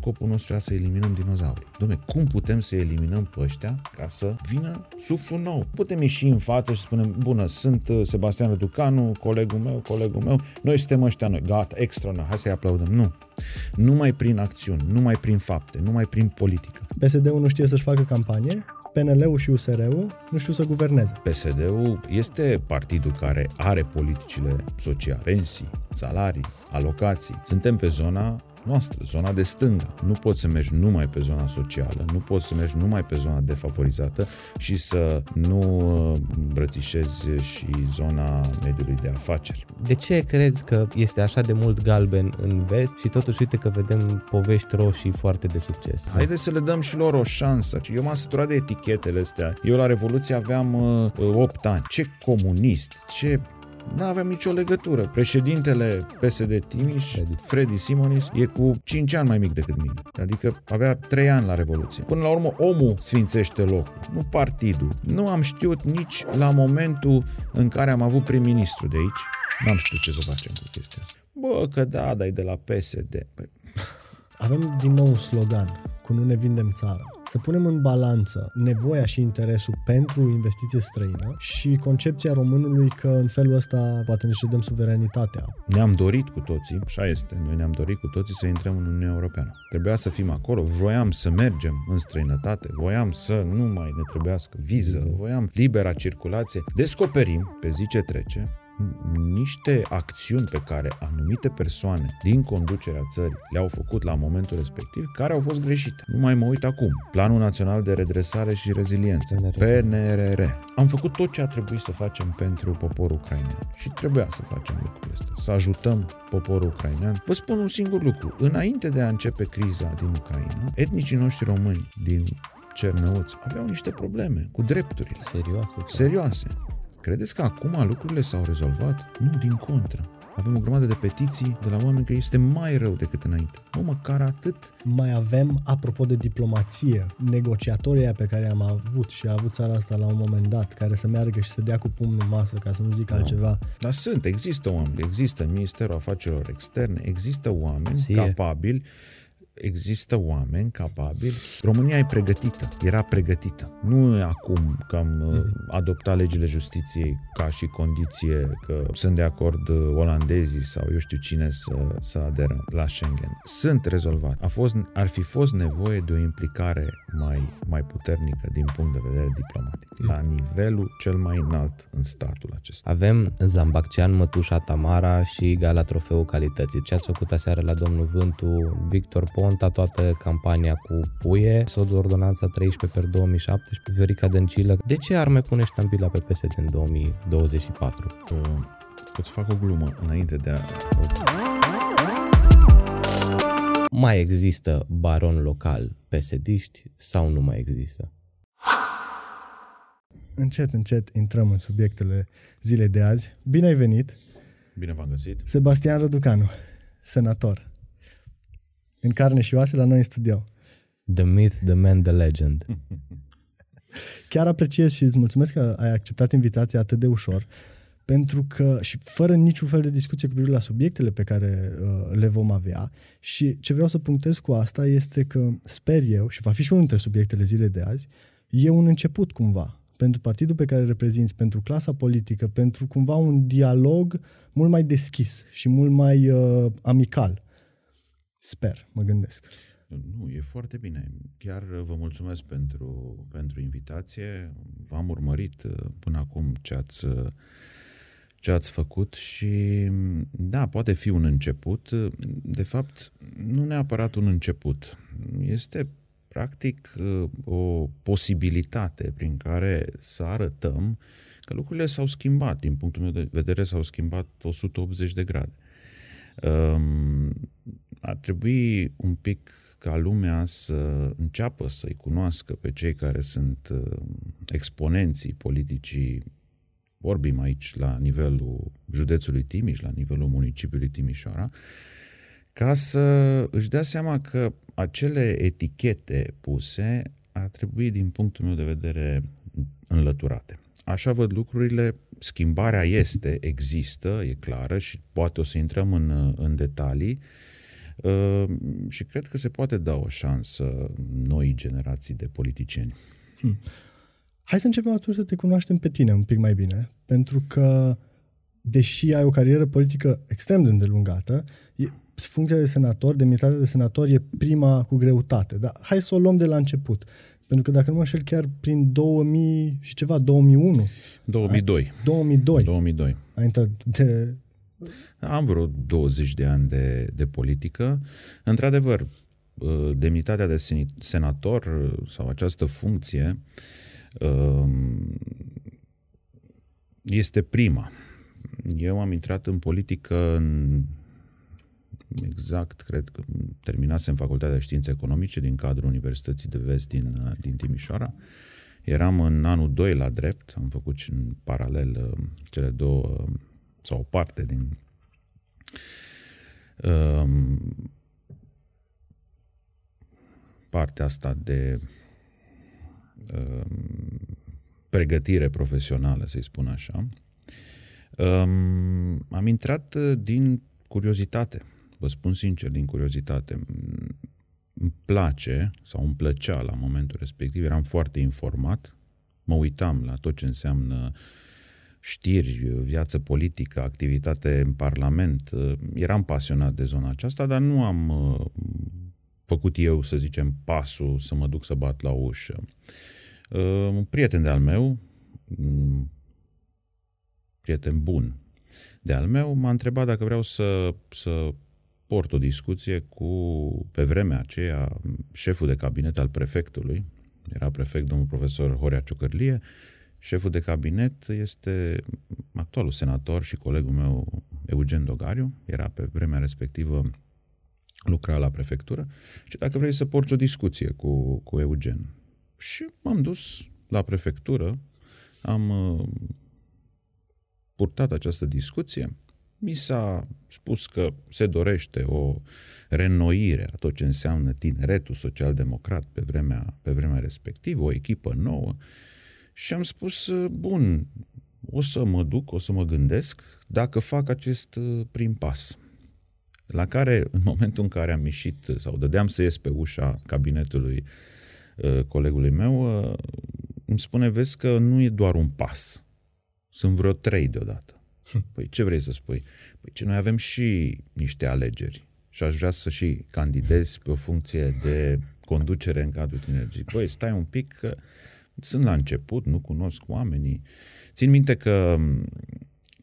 scopul nostru era să eliminăm dinozaurii. Dom'le, cum putem să eliminăm pe ăștia ca să vină suflu nou? Putem ieși în față și spunem, bună, sunt uh, Sebastian Răducanu, colegul meu, colegul meu, noi suntem ăștia noi, gata, extra, hai să-i aplaudăm. Nu. Numai prin acțiuni, numai prin fapte, numai prin politică. PSD-ul nu știe să-și facă campanie, PNL-ul și USR-ul nu știu să guverneze. PSD-ul este partidul care are politicile sociale, pensii, salarii, alocații. Suntem pe zona noastră, zona de stânga. Nu poți să mergi numai pe zona socială, nu poți să mergi numai pe zona defavorizată și să nu uh, îmbrățișezi și zona mediului de afaceri. De ce crezi că este așa de mult galben în vest și totuși uite că vedem povești roșii foarte de succes? Haideți să le dăm și lor o șansă. Eu m-am săturat de etichetele astea. Eu la Revoluție aveam uh, 8 ani. Ce comunist, ce nu aveam nicio legătură. Președintele PSD Timiș, Freddy. Freddy Simonis, e cu 5 ani mai mic decât mine. Adică avea 3 ani la Revoluție. Până la urmă, omul sfințește locul, nu partidul. Nu am știut nici la momentul în care am avut prim-ministru de aici. N-am știut ce să facem cu chestia asta. Bă, că da, dar e de la PSD. Păi... Avem din nou un slogan cu Nu ne vindem țara. Să punem în balanță nevoia și interesul pentru investiție străină și concepția românului că în felul ăsta poate ne cedăm suveranitatea. Ne-am dorit cu toții, așa este, noi ne-am dorit cu toții să intrăm în Uniunea Europeană. Trebuia să fim acolo, voiam să mergem în străinătate, voiam să nu mai ne trebuiască viză, voiam libera circulație. Descoperim, pe zi ce trece, niște acțiuni pe care anumite persoane din conducerea țării le-au făcut la momentul respectiv, care au fost greșite. Nu mai mă uit acum. Planul Național de Redresare și Reziliență, PNRR. PNRR. Am făcut tot ce a trebuit să facem pentru poporul ucrainean și trebuia să facem lucrurile astea, să ajutăm poporul ucrainean. Vă spun un singur lucru. Înainte de a începe criza din Ucraina, etnicii noștri români din Cernăuți aveau niște probleme cu drepturile. Serioase. Serioase. Credeți că acum lucrurile s-au rezolvat? Nu, din contră. Avem o grămadă de petiții de la oameni că este mai rău decât înainte. Nu măcar atât. Mai avem, apropo de diplomație, negociatorii pe care am avut și a avut țara asta la un moment dat, care să meargă și să dea cu pumnul în masă, ca să nu zic no. altceva. Dar sunt, există oameni, există în Ministerul Afacerilor Externe, există oameni Sie. capabili există oameni capabili. România e pregătită, era pregătită. Nu e acum că am mm-hmm. adoptat legile justiției ca și condiție că sunt de acord uh, olandezii sau eu știu cine să, să aderăm la Schengen. Sunt rezolvat. A fost, ar fi fost nevoie de o implicare mai, mai puternică din punct de vedere diplomatic, mm. la nivelul cel mai înalt în statul acesta. Avem Zambaccean, Mătușa Tamara și Gala Trofeul Calității. Ce ați făcut aseară la domnul Vântu, Victor Pon montat toată campania cu puie, sodul ordonanța 13 per 2017, Viorica Dăncilă. De ce ar mai pune ștampila pe PSD în 2024? Uh, pot să fac o glumă înainte de a... Mai există baron local pesediști sau nu mai există? Încet, încet intrăm în subiectele zilei de azi. Bine ai venit! Bine v-am găsit! Sebastian Răducanu, senator în carne și oase la noi în studio. The myth, the man, the legend. Chiar apreciez și îți mulțumesc că ai acceptat invitația atât de ușor, pentru că și fără niciun fel de discuție cu privire la subiectele pe care uh, le vom avea și ce vreau să punctez cu asta este că sper eu, și va fi și unul dintre subiectele zilei de azi, e un început cumva pentru partidul pe care îl reprezinți, pentru clasa politică, pentru cumva un dialog mult mai deschis și mult mai uh, amical Sper, mă gândesc. Nu, e foarte bine. Chiar vă mulțumesc pentru, pentru invitație. V-am urmărit uh, până acum ce ați, uh, ce ați făcut și da, poate fi un început. De fapt, nu neapărat un început. Este practic uh, o posibilitate prin care să arătăm că lucrurile s-au schimbat. Din punctul meu de vedere s-au schimbat 180 de grade. Um, ar trebui un pic ca lumea să înceapă să-i cunoască pe cei care sunt uh, exponenții politicii, vorbim aici la nivelul județului Timiș, la nivelul municipiului Timișoara, ca să își dea seama că acele etichete puse ar trebui, din punctul meu de vedere, înlăturate. Așa văd lucrurile, schimbarea este, există, e clară și poate o să intrăm în, în detalii, Uh, și cred că se poate da o șansă noi generații de politicieni. Hmm. Hai să începem atunci să te cunoaștem pe tine un pic mai bine, pentru că deși ai o carieră politică extrem de îndelungată, funcția de senator, demnitatea de senator e prima cu greutate. Dar hai să o luăm de la început. Pentru că dacă nu mă înșel chiar prin 2000 și ceva, 2001. 2002. 2002. 2002. A intrat de... Am vreo 20 de ani de, de politică. Într-adevăr, uh, demnitatea de senator uh, sau această funcție um, este prima. Eu am intrat în politică în exact, cred că terminasem Facultatea de Științe Economice din cadrul Universității de Vest din, din Timișoara. Eram în anul 2 la drept, am făcut și în paralel uh, cele două, sau o parte din um, partea asta de um, pregătire profesională, să-i spun așa. Um, am intrat uh, din curiozitate vă spun sincer, din curiozitate, îmi place sau îmi plăcea la momentul respectiv, eram foarte informat, mă uitam la tot ce înseamnă știri, viață politică, activitate în Parlament. Eram pasionat de zona aceasta, dar nu am uh, făcut eu, să zicem, pasul să mă duc să bat la ușă. Uh, un prieten de-al meu, prieten bun de-al meu, m-a întrebat dacă vreau să, să port o discuție cu, pe vremea aceea, șeful de cabinet al prefectului, era prefect domnul profesor Horea Ciocărlie, șeful de cabinet este actualul senator și colegul meu Eugen Dogariu, era pe vremea respectivă lucra la prefectură. Și dacă vrei să porți o discuție cu, cu Eugen. Și m-am dus la prefectură, am uh, purtat această discuție, mi s-a spus că se dorește o renoire a tot ce înseamnă tineretul social-democrat pe vremea, pe vremea respectivă, o echipă nouă și am spus, bun, o să mă duc, o să mă gândesc dacă fac acest uh, prim pas. La care, în momentul în care am ieșit sau dădeam să ies pe ușa cabinetului uh, colegului meu, uh, îmi spune, vezi că nu e doar un pas, sunt vreo trei deodată. Păi ce vrei să spui? Păi ce noi avem și niște alegeri și aș vrea să și candidez pe o funcție de conducere în cadrul tinerii. Păi stai un pic că sunt la început, nu cunosc oamenii. Țin minte că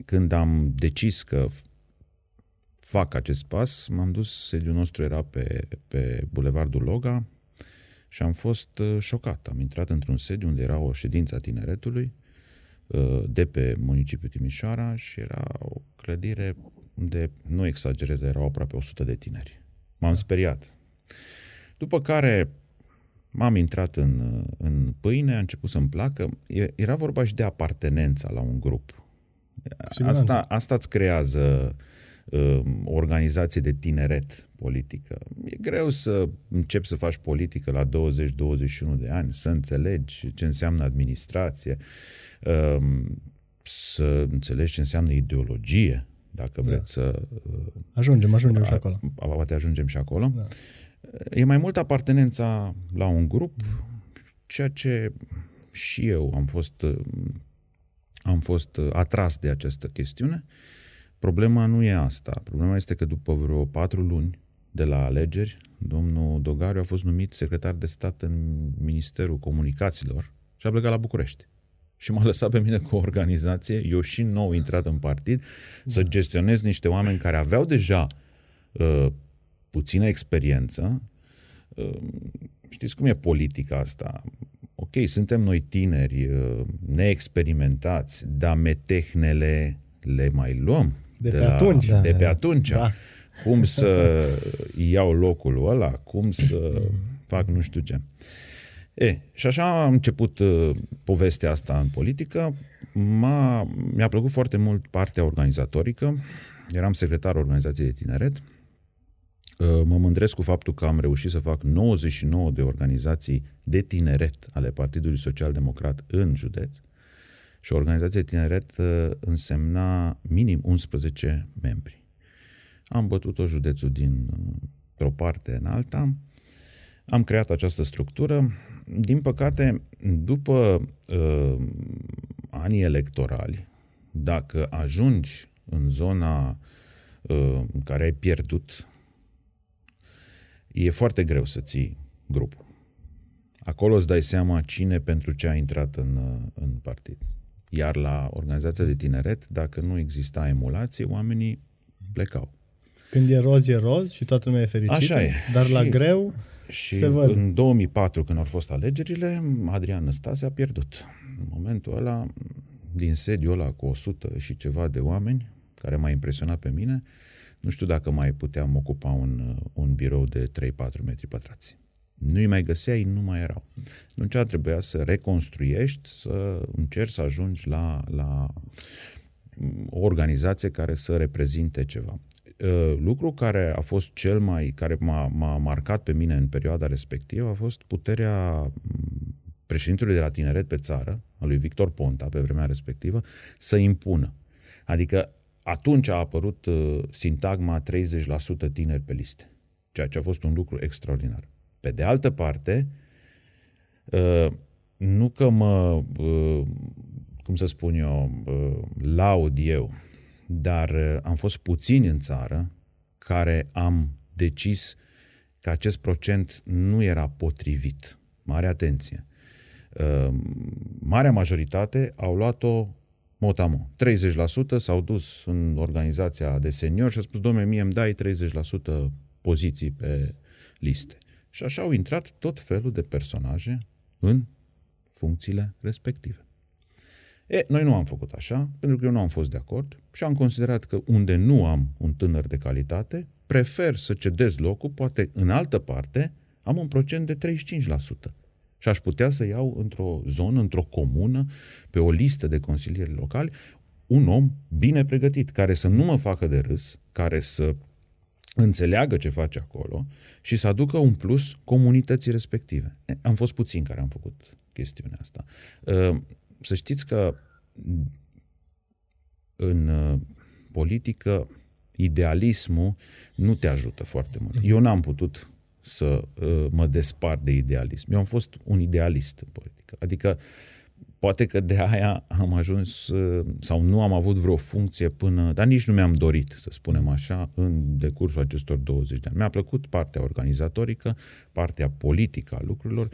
când am decis că fac acest pas, m-am dus, sediul nostru era pe, pe Bulevardul Loga și am fost uh, șocat. Am intrat într-un sediu unde era o ședință a tineretului Uh, de pe municipiul Timișoara și era o clădire unde, nu exagerez, erau aproape 100 de tineri. M-am speriat. După care m-am intrat în, în pâine, a început să-mi placă. Era vorba și de apartenența la un grup. Asta, asta îți creează uh, o organizație de tineret politică. E greu să începi să faci politică la 20-21 de ani, să înțelegi ce înseamnă administrație. Uh, Ehm, să înțelegi ce înseamnă ideologie, dacă da. vreți să... Uh, ajungem, ajungem a, și acolo. Poate ajungem și acolo. Da. E mai mult apartenența la un grup, ceea ce și eu am fost, uh, am fost uh, atras de această chestiune. Problema nu e asta. Problema este că după vreo patru luni de la alegeri, domnul Dogariu a fost numit secretar de stat în Ministerul Comunicațiilor și a plecat la București și m-a lăsat pe mine cu o organizație, eu și nou intrat în partid, da. să gestionez niște oameni care aveau deja uh, puțină experiență. Uh, știți cum e politica asta? Ok, suntem noi tineri, uh, neexperimentați, dar metehnele le mai luăm. De, de pe la, atunci. De pe atunci. Da. Cum să iau locul ăla, cum să fac nu știu ce. E, și așa a început uh, povestea asta în politică. M-a, mi-a plăcut foarte mult partea organizatorică. Eram secretar organizației de tineret. Uh, mă mândresc cu faptul că am reușit să fac 99 de organizații de tineret ale Partidului Social Democrat în județ. Și o organizație de tineret uh, însemna minim 11 membri. Am bătut-o județul din uh, pe o parte în alta, am creat această structură. Din păcate, după uh, anii electorali, dacă ajungi în zona uh, în care ai pierdut, e foarte greu să ții grupul. Acolo îți dai seama cine pentru ce a intrat în, uh, în partid. Iar la organizația de tineret, dacă nu exista emulație, oamenii plecau. Când e roz, e roz și toată lumea e fericită, Așa e. dar la Și- greu Și se văd. în 2004, când au fost alegerile, Adrian Năstase a pierdut. În momentul ăla, din sediul ăla cu 100 și ceva de oameni, care m-a impresionat pe mine, nu știu dacă mai puteam ocupa un, un birou de 3-4 metri pătrați. Nu-i mai găseai, nu mai erau. Atunci trebuia să reconstruiești, să încerci să ajungi la, la o organizație care să reprezinte ceva. Uh, Lucru care a fost cel mai, care m-a, m-a marcat pe mine în perioada respectivă a fost puterea m, președintelui de la tineret pe țară, a lui Victor Ponta, pe vremea respectivă, să impună. Adică atunci a apărut uh, sintagma 30% tineri pe liste, ceea ce a fost un lucru extraordinar. Pe de altă parte, uh, nu că mă, uh, cum să spun eu, uh, laud eu, dar uh, am fost puțini în țară care am decis că acest procent nu era potrivit. Mare atenție. Uh, Marea majoritate au luat-o motamo. 30% s-au dus în organizația de seniori și au spus, domnule, mie îmi dai 30% poziții pe liste. Și așa au intrat tot felul de personaje în funcțiile respective. E, noi nu am făcut așa, pentru că eu nu am fost de acord și am considerat că unde nu am un tânăr de calitate, prefer să cedez locul, poate în altă parte am un procent de 35%. Și aș putea să iau într-o zonă, într-o comună, pe o listă de consilieri locali, un om bine pregătit, care să nu mă facă de râs, care să înțeleagă ce face acolo și să aducă un plus comunității respective. E, Am fost puțini care am făcut chestiunea asta. Uh, Să știți că în uh, politică idealismul nu te ajută foarte mult. Eu n-am putut să uh, mă despart de idealism. Eu am fost un idealist în politică. Adică poate că de aia am ajuns uh, sau nu am avut vreo funcție până, dar nici nu mi-am dorit, să spunem așa, în decursul acestor 20 de ani. Mi-a plăcut partea organizatorică, partea politică a lucrurilor.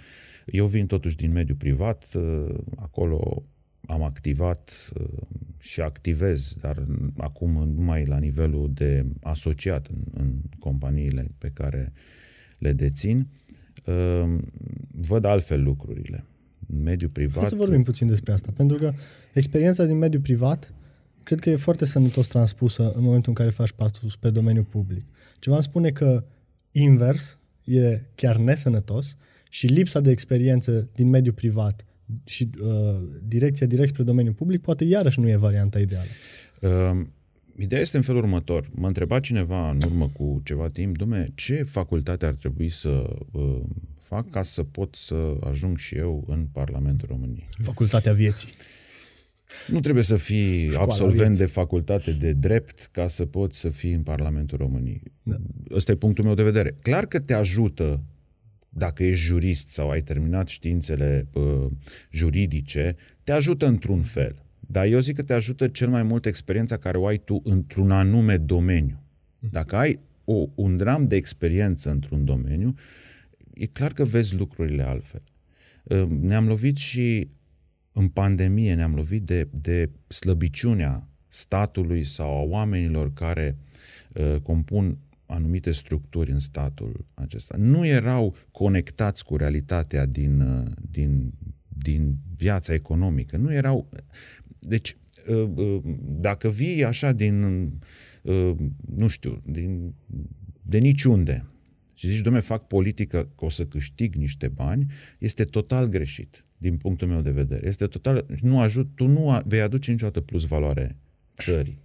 Eu vin totuși din mediul privat, uh, acolo am activat uh, și activez, dar acum numai la nivelul de asociat în, în companiile pe care le dețin. Uh, Văd altfel lucrurile. În mediul privat... Hai să vorbim puțin despre asta, pentru că experiența din mediul privat cred că e foarte sănătos transpusă în momentul în care faci pasul spre domeniul public. Ceva îmi spune că invers e chiar nesănătos și lipsa de experiență din mediul privat și uh, direcția direct spre domeniul public poate iarăși nu e varianta ideală. Uh, ideea este în felul următor. Mă întreba cineva în urmă cu ceva timp, domne, ce facultate ar trebui să uh, fac ca să pot să ajung și eu în Parlamentul României? Facultatea vieții. Nu trebuie să fii Școala absolvent vieții. de facultate de drept ca să poți să fii în Parlamentul României. Da. Ăsta e punctul meu de vedere. Clar că te ajută dacă ești jurist sau ai terminat științele uh, juridice, te ajută într-un fel. Dar eu zic că te ajută cel mai mult experiența care o ai tu într-un anume domeniu. Dacă ai o, un dram de experiență într-un domeniu, e clar că vezi lucrurile altfel. Uh, Ne-am lovit și în pandemie, ne-am lovit de, de slăbiciunea statului sau a oamenilor care uh, compun anumite structuri în statul acesta. Nu erau conectați cu realitatea din, uh, din, din viața economică. Nu erau... Deci, uh, uh, dacă vii așa din, uh, nu știu, din, de niciunde și zici, domne, fac politică că o să câștig niște bani, este total greșit din punctul meu de vedere. Este total, nu ajut, tu nu a- vei aduce niciodată plus valoare țării.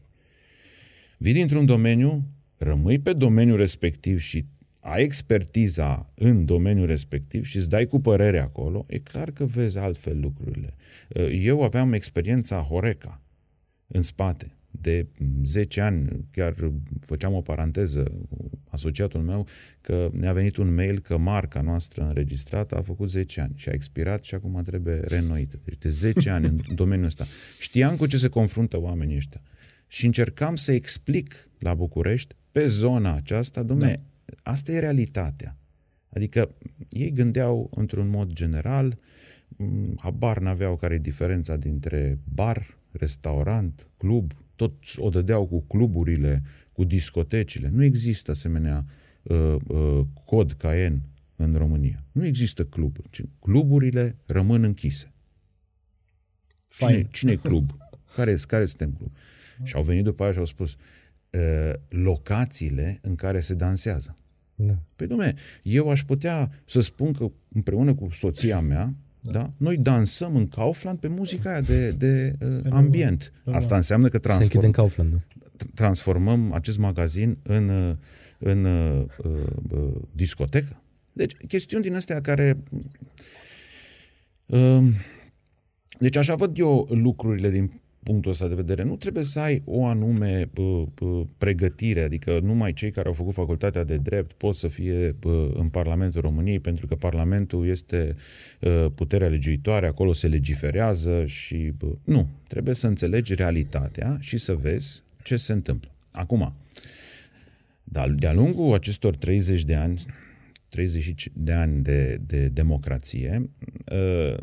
Vii dintr-un domeniu, rămâi pe domeniul respectiv și ai expertiza în domeniul respectiv și îți dai cu părere acolo, e clar că vezi altfel lucrurile. Eu aveam experiența Horeca în spate. de 10 ani, chiar făceam o paranteză, asociatul meu, că ne-a venit un mail că marca noastră înregistrată a făcut 10 ani și a expirat și acum trebuie reînnoită. Deci de 10 ani în domeniul ăsta. Știam cu ce se confruntă oamenii ăștia. Și încercam să explic la București, pe zona aceasta, domne, da. asta e realitatea. Adică ei gândeau într-un mod general, habar n-aveau care e diferența dintre bar, restaurant, club, tot o dădeau cu cluburile, cu discotecile. Nu există asemenea uh, uh, cod Caen în România. Nu există cluburi. Cluburile rămân închise. Cine, cine e club? Care, care suntem club? Și au venit după aia și au spus uh, locațiile în care se dansează. Da. Păi, domne, eu aș putea să spun că împreună cu soția mea, da. da? Noi dansăm în Kaufland pe muzica aia de, de uh, ambient. Asta înseamnă că transform, Kaufland, transformăm acest magazin în, uh, în uh, uh, discotecă. Deci, chestiuni din astea care... Uh, deci așa văd eu lucrurile din punctul ăsta de vedere. Nu trebuie să ai o anume uh, uh, pregătire, adică numai cei care au făcut facultatea de drept pot să fie uh, în Parlamentul României, pentru că Parlamentul este uh, puterea legiuitoare, acolo se legiferează și... Uh, nu, trebuie să înțelegi realitatea și să vezi ce se întâmplă. Acum, de-a lungul acestor 30 de ani, 30 de ani de, de democrație, uh,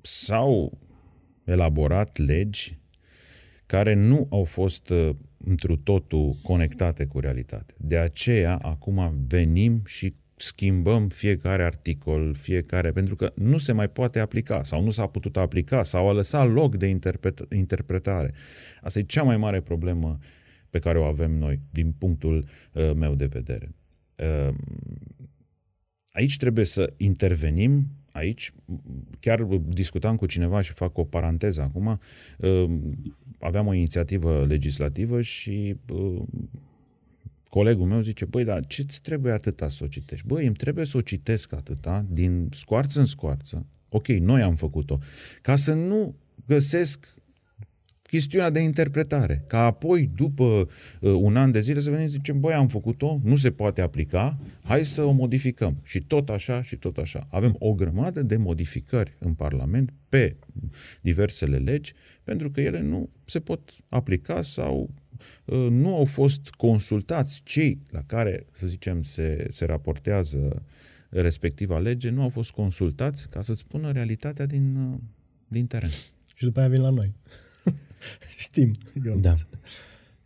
sau elaborat legi care nu au fost uh, întru totul conectate cu realitatea. De aceea, acum venim și schimbăm fiecare articol, fiecare, pentru că nu se mai poate aplica sau nu s-a putut aplica sau a lăsat loc de interpret- interpretare. Asta e cea mai mare problemă pe care o avem noi, din punctul uh, meu de vedere. Uh, aici trebuie să intervenim aici, chiar discutam cu cineva și fac o paranteză acum, uh, aveam o inițiativă legislativă și uh, colegul meu zice, băi, dar ce ți trebuie atâta să o citești? Băi, îmi trebuie să o citesc atâta, din scoarță în scoarță, ok, noi am făcut-o, ca să nu găsesc chestiunea de interpretare. Ca apoi, după uh, un an de zile, să venim și zicem, băi, am făcut-o, nu se poate aplica, hai să o modificăm. Și tot așa și tot așa. Avem o grămadă de modificări în Parlament pe diversele legi, pentru că ele nu se pot aplica sau uh, nu au fost consultați cei la care, să zicem, se, se raportează respectiva lege, nu au fost consultați ca să spună realitatea din, uh, din teren. Și după aia vin la noi. Știm. Da.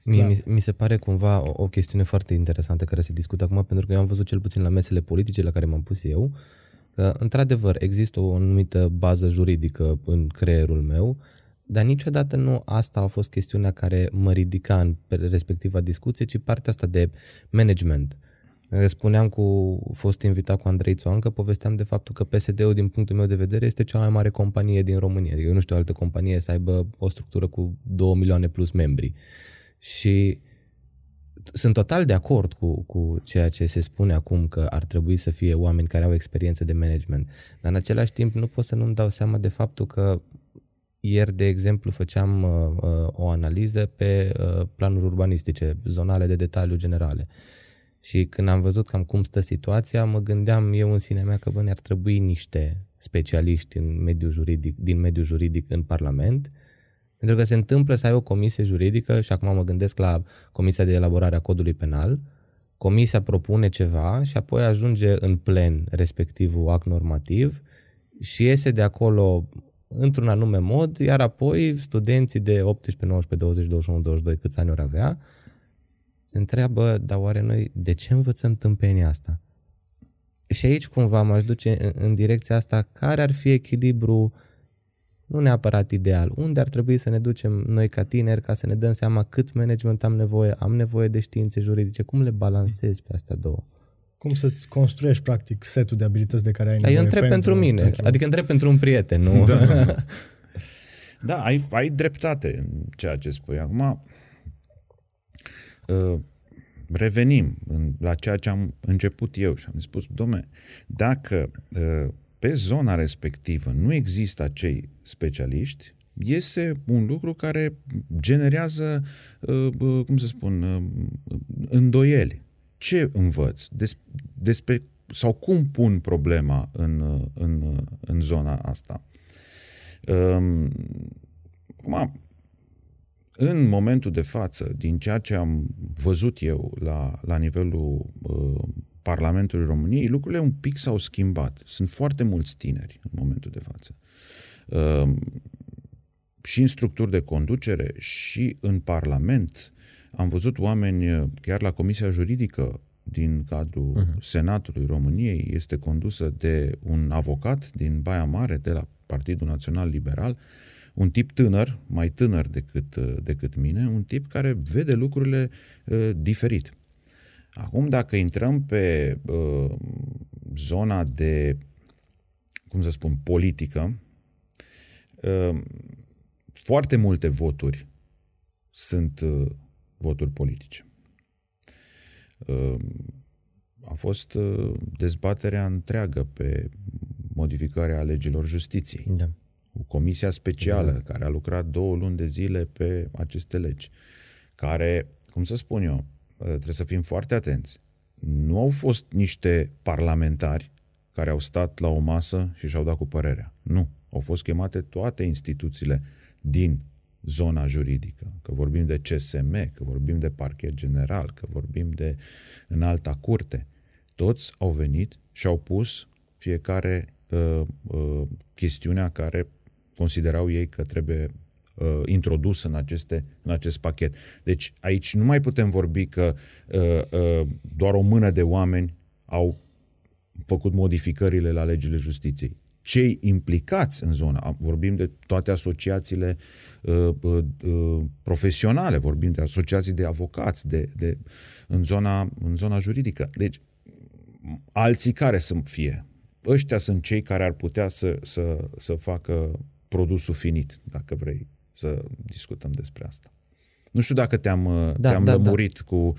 Mie, mi, mi se pare cumva o, o chestiune foarte interesantă care se discută acum, pentru că eu am văzut cel puțin la mesele politice la care m-am pus eu, că într-adevăr există o anumită bază juridică în creierul meu, dar niciodată nu asta a fost chestiunea care mă ridica în respectiva discuție, ci partea asta de management. Spuneam cu fost invitat cu Andrei Țoancă, povesteam de faptul că PSD-ul, din punctul meu de vedere, este cea mai mare companie din România. Adică eu nu știu o altă companie să aibă o structură cu 2 milioane plus membri. Și sunt total de acord cu, cu ceea ce se spune acum că ar trebui să fie oameni care au experiență de management. Dar în același timp nu pot să nu-mi dau seama de faptul că ieri, de exemplu, făceam uh, uh, o analiză pe uh, planuri urbanistice, zonale de detaliu generale. Și când am văzut cam cum stă situația, mă gândeam eu în sinea mea că bă, ar trebui niște specialiști în mediul juridic, din mediul juridic în Parlament, pentru că se întâmplă să ai o comisie juridică și acum mă gândesc la Comisia de Elaborare a Codului Penal, comisia propune ceva și apoi ajunge în plen respectivul act normativ și iese de acolo într-un anume mod, iar apoi studenții de 18, 19, 20, 21, 22, câți ani ori avea, se întreabă, dar oare noi de ce învățăm tâmpenia asta? Și aici cumva m-aș duce în, în direcția asta, care ar fi echilibru nu neapărat ideal, unde ar trebui să ne ducem noi ca tineri ca să ne dăm seama cât management am nevoie, am nevoie de științe juridice, cum le balancezi pe astea două? Cum să-ți construiești practic setul de abilități de care ai nevoie? Eu întreb pentru, pentru mine, pentru... adică întreb pentru un prieten, nu? Da, da ai, ai dreptate în ceea ce spui. Acum, Uh, revenim în, la ceea ce am început eu și am spus, domne, dacă uh, pe zona respectivă nu există acei specialiști, Este un lucru care generează, uh, uh, cum să spun, uh, îndoieli. Ce învăț? Des, despre sau cum pun problema în, în, în zona asta? Um, acum, în momentul de față, din ceea ce am văzut eu la, la nivelul uh, Parlamentului României, lucrurile un pic s-au schimbat. Sunt foarte mulți tineri în momentul de față. Uh, și în structuri de conducere și în Parlament. Am văzut oameni, chiar la Comisia Juridică din cadrul uh-huh. Senatului României, este condusă de un avocat din Baia Mare, de la Partidul Național Liberal, un tip tânăr, mai tânăr decât, decât mine, un tip care vede lucrurile uh, diferit. Acum, dacă intrăm pe uh, zona de, cum să spun, politică, uh, foarte multe voturi sunt uh, voturi politice. Uh, a fost uh, dezbaterea întreagă pe modificarea legilor justiției. Da. O comisia specială exact. care a lucrat două luni de zile pe aceste legi, care, cum să spun eu, uh, trebuie să fim foarte atenți. Nu au fost niște parlamentari care au stat la o masă și și-au dat cu părerea. Nu. Au fost chemate toate instituțiile din zona juridică, că vorbim de CSM, că vorbim de parchet general, că vorbim de înalta curte, toți au venit și au pus fiecare uh, uh, chestiunea care considerau ei că trebuie uh, introdus în, aceste, în acest pachet. Deci aici nu mai putem vorbi că uh, uh, doar o mână de oameni au făcut modificările la legile justiției cei implicați în zona. Vorbim de toate asociațiile uh, uh, uh, profesionale, vorbim de asociații de avocați de, de, în, zona, în zona juridică. Deci, alții care să fie? Ăștia sunt cei care ar putea să, să, să facă produsul finit, dacă vrei să discutăm despre asta. Nu știu dacă te-am, da, te-am da, da. lămurit da. cu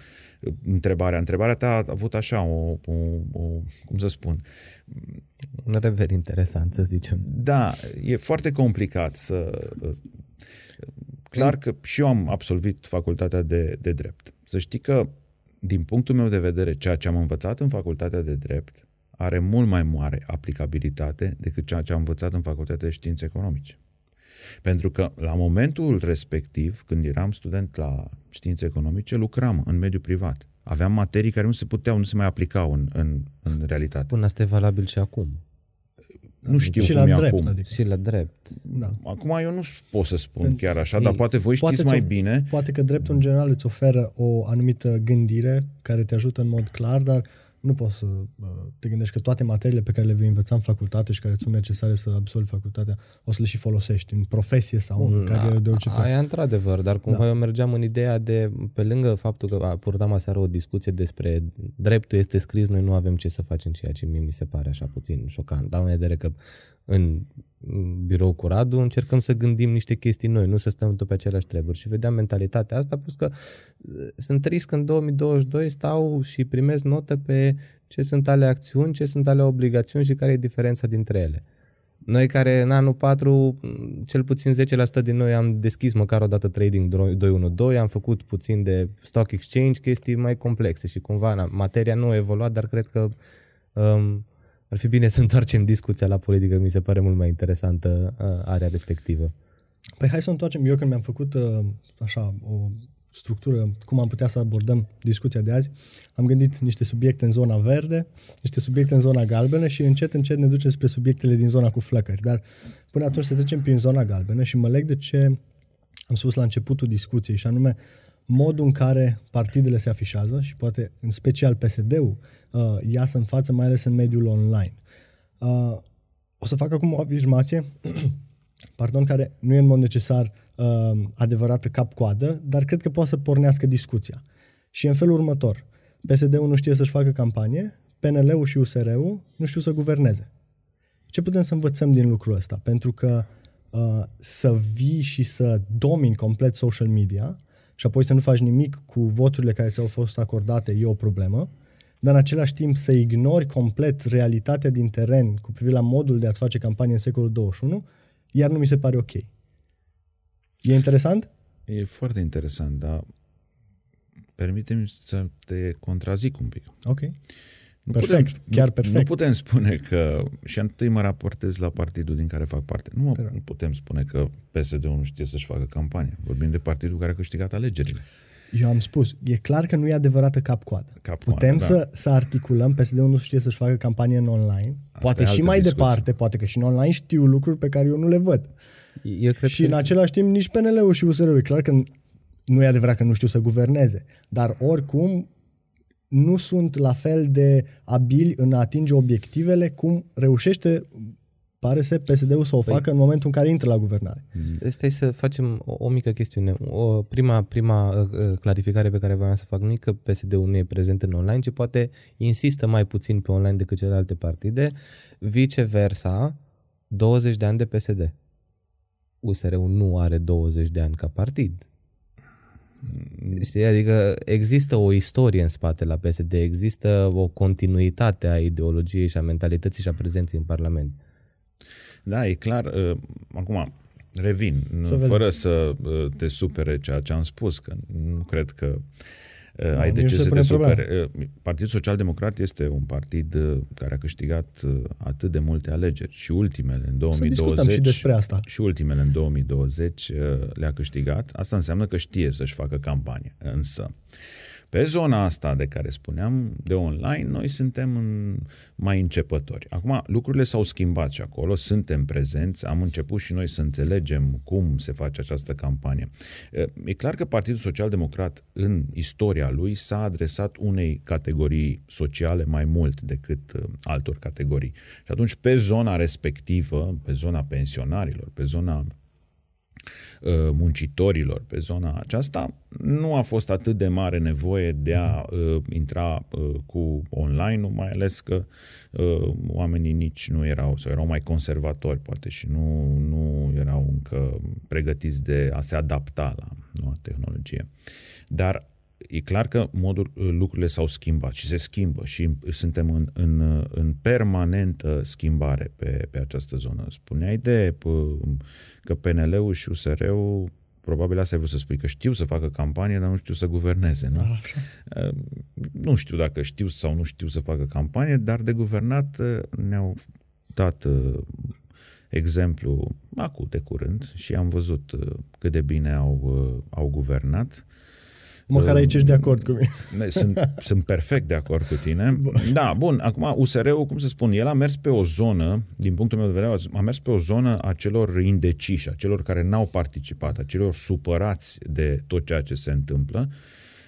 întrebarea. Întrebarea ta a avut așa o, o, o cum să spun, un rever interesant, să zicem. Da, e foarte complicat să... Clar că și eu am absolvit facultatea de, de drept. Să știi că, din punctul meu de vedere, ceea ce am învățat în facultatea de drept are mult mai mare aplicabilitate decât ceea ce am învățat în facultatea de științe economice. Pentru că la momentul respectiv, când eram student la științe economice, lucram în mediul privat. Aveam materii care nu se puteau, nu se mai aplicau în, în, în realitate. Până asta e valabil și acum. Nu știu și cum la e drept, acum. Adică. Și la drept. Da. Acum eu nu pot să spun Pentru chiar așa, dar poate voi poate știți mai bine. Poate că dreptul în general îți oferă o anumită gândire care te ajută în mod clar, dar nu poți să te gândești că toate materiile pe care le vei învăța în facultate și care sunt necesare să absolvi facultatea, o să le și folosești în profesie sau în da, carieră de orice fel. Aia într-adevăr, dar cumva da. eu mergeam în ideea de, pe lângă faptul că purtam aseară o discuție despre dreptul este scris, noi nu avem ce să facem, ceea ce mie mi se pare așa puțin șocant. Dau în vedere că în birou cu Radu, încercăm să gândim niște chestii noi, nu să stăm tot pe aceleași treburi. Și vedeam mentalitatea asta, plus că uh, sunt trist că în 2022 stau și primesc notă pe ce sunt ale acțiuni, ce sunt ale obligațiuni și care e diferența dintre ele. Noi care în anul 4, cel puțin 10% din noi am deschis măcar o dată trading 212, am făcut puțin de stock exchange, chestii mai complexe și cumva na, materia nu a evoluat, dar cred că um, ar fi bine să întoarcem discuția la politică, mi se pare mult mai interesantă uh, area respectivă. Păi hai să întoarcem. Eu când mi-am făcut uh, așa o structură, cum am putea să abordăm discuția de azi, am gândit niște subiecte în zona verde, niște subiecte în zona galbenă și încet, încet ne ducem spre subiectele din zona cu flăcări. Dar până atunci să trecem prin zona galbenă și mă leg de ce am spus la începutul discuției și anume modul în care partidele se afișează și poate în special PSD-ul uh, iasă în față, mai ales în mediul online. Uh, o să fac acum o afirmație, pardon, care nu e în mod necesar uh, adevărată cap-coadă, dar cred că poate să pornească discuția. Și în felul următor, PSD-ul nu știe să-și facă campanie, PNL-ul și USR-ul nu știu să guverneze. Ce putem să învățăm din lucrul ăsta? Pentru că uh, să vii și să domini complet social media și apoi să nu faci nimic cu voturile care ți-au fost acordate e o problemă, dar în același timp să ignori complet realitatea din teren cu privire la modul de a-ți face campanie în secolul 21, iar nu mi se pare ok. E interesant? E foarte interesant, dar permitem să te contrazic un pic. Ok. Nu Perfect, putem, chiar nu, perfect. Nu putem spune că, și întâi mă raportez la partidul din care fac parte, nu, mă, nu putem spune că PSD-ul nu știe să-și facă campanie. Vorbim de partidul care a câștigat alegerile. Eu am spus, e clar că nu e adevărată cap-coadă. Cap-coadă, Putem da. să, să articulăm, PSD-ul nu știe să-și facă campanie în online. Asta poate e și altă mai discuție. departe, poate că și în online știu lucruri pe care eu nu le văd. Eu cred și că... în același timp nici PNL-ul și USR-ul. E clar că nu e adevărat că nu știu să guverneze, dar oricum nu sunt la fel de abili în a atinge obiectivele cum reușește, pare să PSD-ul să o Păi- facă în momentul în care intră la guvernare. Stai să facem o, o mică chestiune. O, prima prima uh, uh, clarificare pe care voiam să fac nu e că PSD-ul nu e prezent în online, ci poate insistă mai puțin pe online decât celelalte partide. Viceversa, 20 de ani de PSD. USR-ul nu are 20 de ani ca partid. Știi? Adică există o istorie în spate la PSD, există o continuitate a ideologiei și a mentalității și a prezenței în Parlament. Da, e clar. uh, Acum, revin, Să să vedem. fără să uh, te supere ceea ce am spus, că nu cred că uh, ai de nici ce nu se să te pune problema. supere. Uh, Partidul Social Democrat este un partid uh, care a câștigat uh, atât de multe alegeri și ultimele în Să 2020 discutăm și despre asta. și ultimele în 2020 uh, le-a câștigat. Asta înseamnă că știe să-și facă campanie. Însă, pe zona asta de care spuneam, de online, noi suntem în, mai începători. Acum, lucrurile s-au schimbat și acolo, suntem prezenți, am început și noi să înțelegem cum se face această campanie. E clar că Partidul Social Democrat, în istoria lui, s-a adresat unei categorii sociale mai mult decât uh, altor categorii. Și atunci, pe zona respectivă, pe zona pensionarilor, pe zona uh, muncitorilor pe zona aceasta, nu a fost atât de mare nevoie de a uh, intra uh, cu online mai ales că uh, oamenii nici nu erau, sau erau mai conservatori poate și nu, nu erau încă pregătiți de a se adapta la noua tehnologie. Dar e clar că modul, lucrurile s-au schimbat și se schimbă și suntem în, în, în permanentă schimbare pe, pe această zonă. Spuneai de p- că PNL-ul și USR-ul probabil asta ai vrut să spui, că știu să facă campanie, dar nu știu să guverneze. Nu? Așa. nu știu dacă știu sau nu știu să facă campanie, dar de guvernat ne-au dat uh, exemplu acum de curând și am văzut uh, cât de bine au, uh, au guvernat. Măcar aici ești de acord cu mine. Sunt, sunt perfect de acord cu tine. Bun. Da, bun, acum USR-ul, cum să spun, el a mers pe o zonă, din punctul meu de vedere, a mers pe o zonă a celor indeciși, a celor care n-au participat, a celor supărați de tot ceea ce se întâmplă,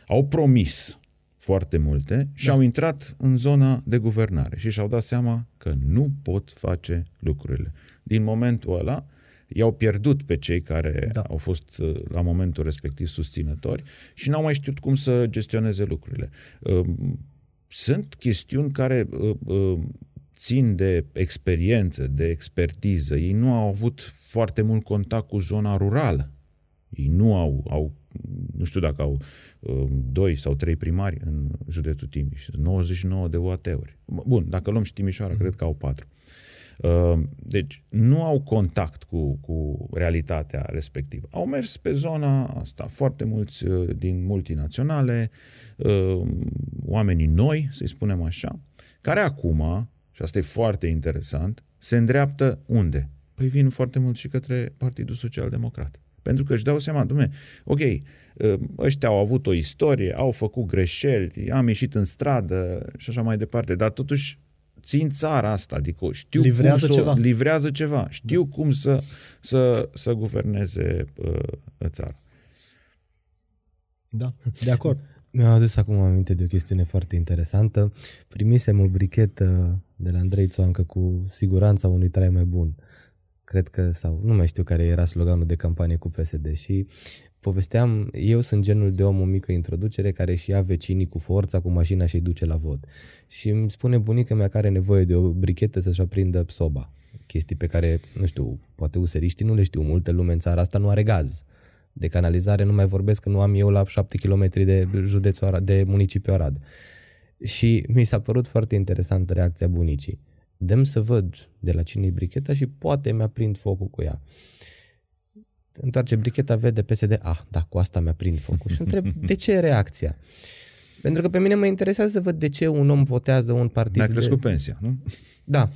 au promis foarte multe și da. au intrat în zona de guvernare și și-au dat seama că nu pot face lucrurile. Din momentul ăla, i-au pierdut pe cei care da. au fost la momentul respectiv susținători și n-au mai știut cum să gestioneze lucrurile. Sunt chestiuni care țin de experiență, de expertiză. Ei nu au avut foarte mult contact cu zona rurală. Ei nu au, au nu știu dacă au doi sau trei primari în județul Timiș, 99 de UAT-uri. Bun, dacă luăm și Timișoara, mm. cred că au patru. Deci nu au contact cu, cu realitatea respectivă. Au mers pe zona asta foarte mulți din multinaționale, oamenii noi, să-i spunem așa, care acum, și asta e foarte interesant, se îndreaptă unde? Păi vin foarte mult și către Partidul Social Democrat. Pentru că își dau seama, dumne, ok, ăștia au avut o istorie, au făcut greșeli, am ieșit în stradă și așa mai departe, dar totuși țin țara asta, adică știu livrează cum să, ceva. livrează ceva, știu da. cum să, să, să guverneze uh, țara. Da, de acord. Mi-am adus acum aminte de o chestiune foarte interesantă. Primisem o brichetă de la Andrei Țoancă cu siguranța unui trai mai bun. Cred că, sau nu mai știu care era sloganul de campanie cu PSD și povesteam, eu sunt genul de om o mică introducere care și ia vecinii cu forța, cu mașina și îi duce la vot. Și îmi spune bunica mea că are nevoie de o brichetă să-și aprindă soba. Chestii pe care, nu știu, poate useriștii nu le știu, multe lume în țara asta nu are gaz. De canalizare nu mai vorbesc că nu am eu la 7 km de județul Arad, de municipiul Arad. Și mi s-a părut foarte interesantă reacția bunicii. Dăm să văd de la cine e bricheta și poate mi-aprind focul cu ea. Întoarce bricheta, vede PSD, ah, da, cu asta mi-a prind focul. Și întreb, de ce e reacția? Pentru că pe mine mă interesează să văd de ce un om votează un partid. Mi-a crescut de... pensia, nu? Da.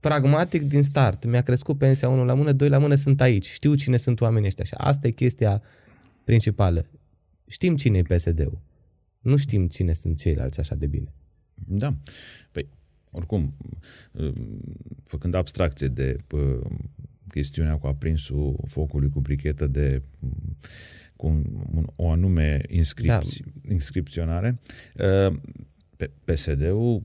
Pragmatic din start. Mi-a crescut pensia unul la mână, doi la mână sunt aici. Știu cine sunt oamenii ăștia. Și asta e chestia principală. Știm cine e PSD-ul. Nu știm cine sunt ceilalți așa de bine. Da. Păi, oricum, făcând abstracție de chestiunea cu aprinsul focului cu brichetă de cu un, o anume inscripți, da. inscripționare, uh, PSD-ul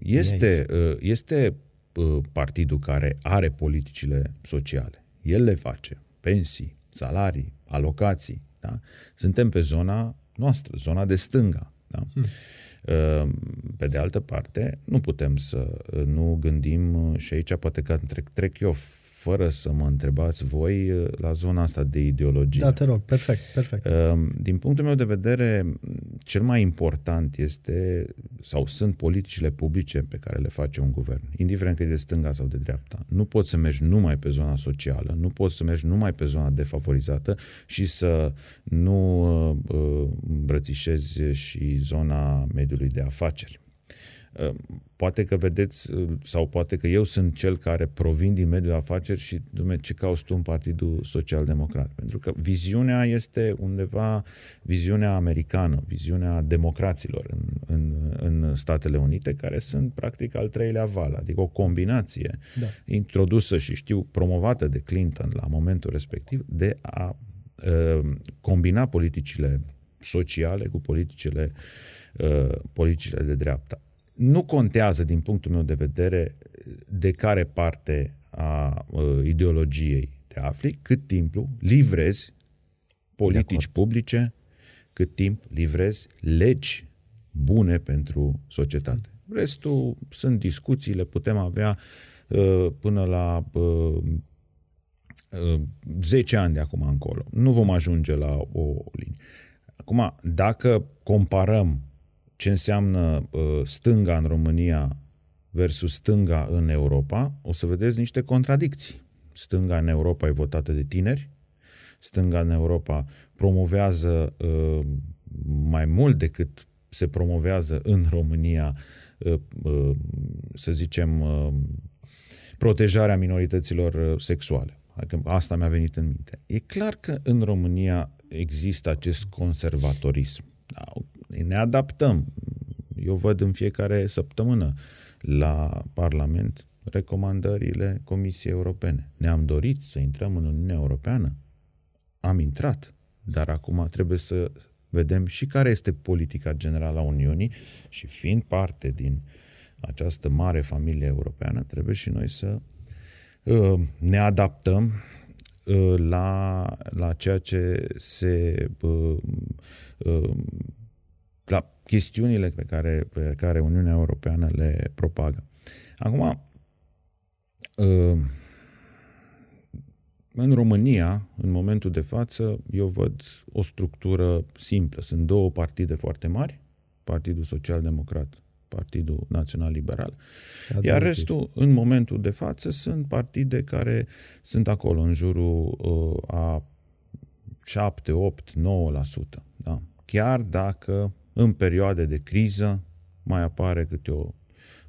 este, uh, este uh, partidul care are politicile sociale. El le face. Pensii, salarii, alocații. Da? Suntem pe zona noastră, zona de stânga. Da? Hmm. Pe de altă parte, nu putem să nu gândim și aici poate că trec, trec eu fără să mă întrebați voi, uh, la zona asta de ideologie. Da, te rog, perfect, perfect. Uh, din punctul meu de vedere, cel mai important este, sau sunt politicile publice pe care le face un guvern, indiferent că e de stânga sau de dreapta. Nu poți să mergi numai pe zona socială, nu poți să mergi numai pe zona defavorizată și să nu uh, îmbrățișezi și zona mediului de afaceri. Ă, poate că vedeți, ă, sau poate că eu sunt cel care provin din mediul afaceri și, dumne, ce cauți tu în Partidul Social Democrat? Pentru că viziunea este undeva viziunea americană, viziunea democraților în, în, în Statele Unite, care sunt practic al treilea val, adică o combinație da. introdusă și știu promovată de Clinton la momentul respectiv de a uh, combina politicile sociale cu politicile, uh, politicile de dreapta nu contează din punctul meu de vedere de care parte a uh, ideologiei te afli, cât timp livrezi politici publice, cât timp livrezi legi bune pentru societate. Restul sunt discuții, le putem avea uh, până la uh, uh, 10 ani de acum încolo. Nu vom ajunge la o linie. Acum, dacă comparăm ce înseamnă uh, stânga în România versus stânga în Europa, o să vedeți niște contradicții. Stânga în Europa e votată de tineri, stânga în Europa promovează uh, mai mult decât se promovează în România, uh, uh, să zicem, uh, protejarea minorităților uh, sexuale. Adică asta mi-a venit în minte. E clar că în România există acest conservatorism. Da, ne adaptăm. Eu văd în fiecare săptămână la Parlament recomandările Comisiei Europene. Ne-am dorit să intrăm în Uniunea Europeană. Am intrat, dar acum trebuie să vedem și care este politica generală a Uniunii și fiind parte din această mare familie europeană, trebuie și noi să uh, ne adaptăm uh, la, la ceea ce se uh, uh, la chestiunile pe care, pe care Uniunea Europeană le propagă. Acum, uh, în România, în momentul de față, eu văd o structură simplă. Sunt două partide foarte mari, Partidul Social Democrat, Partidul Național Liberal, iar restul, în momentul de față, sunt partide care sunt acolo, în jurul uh, a 7, 8, 9%. Da? Chiar dacă în perioade de criză mai apare câte o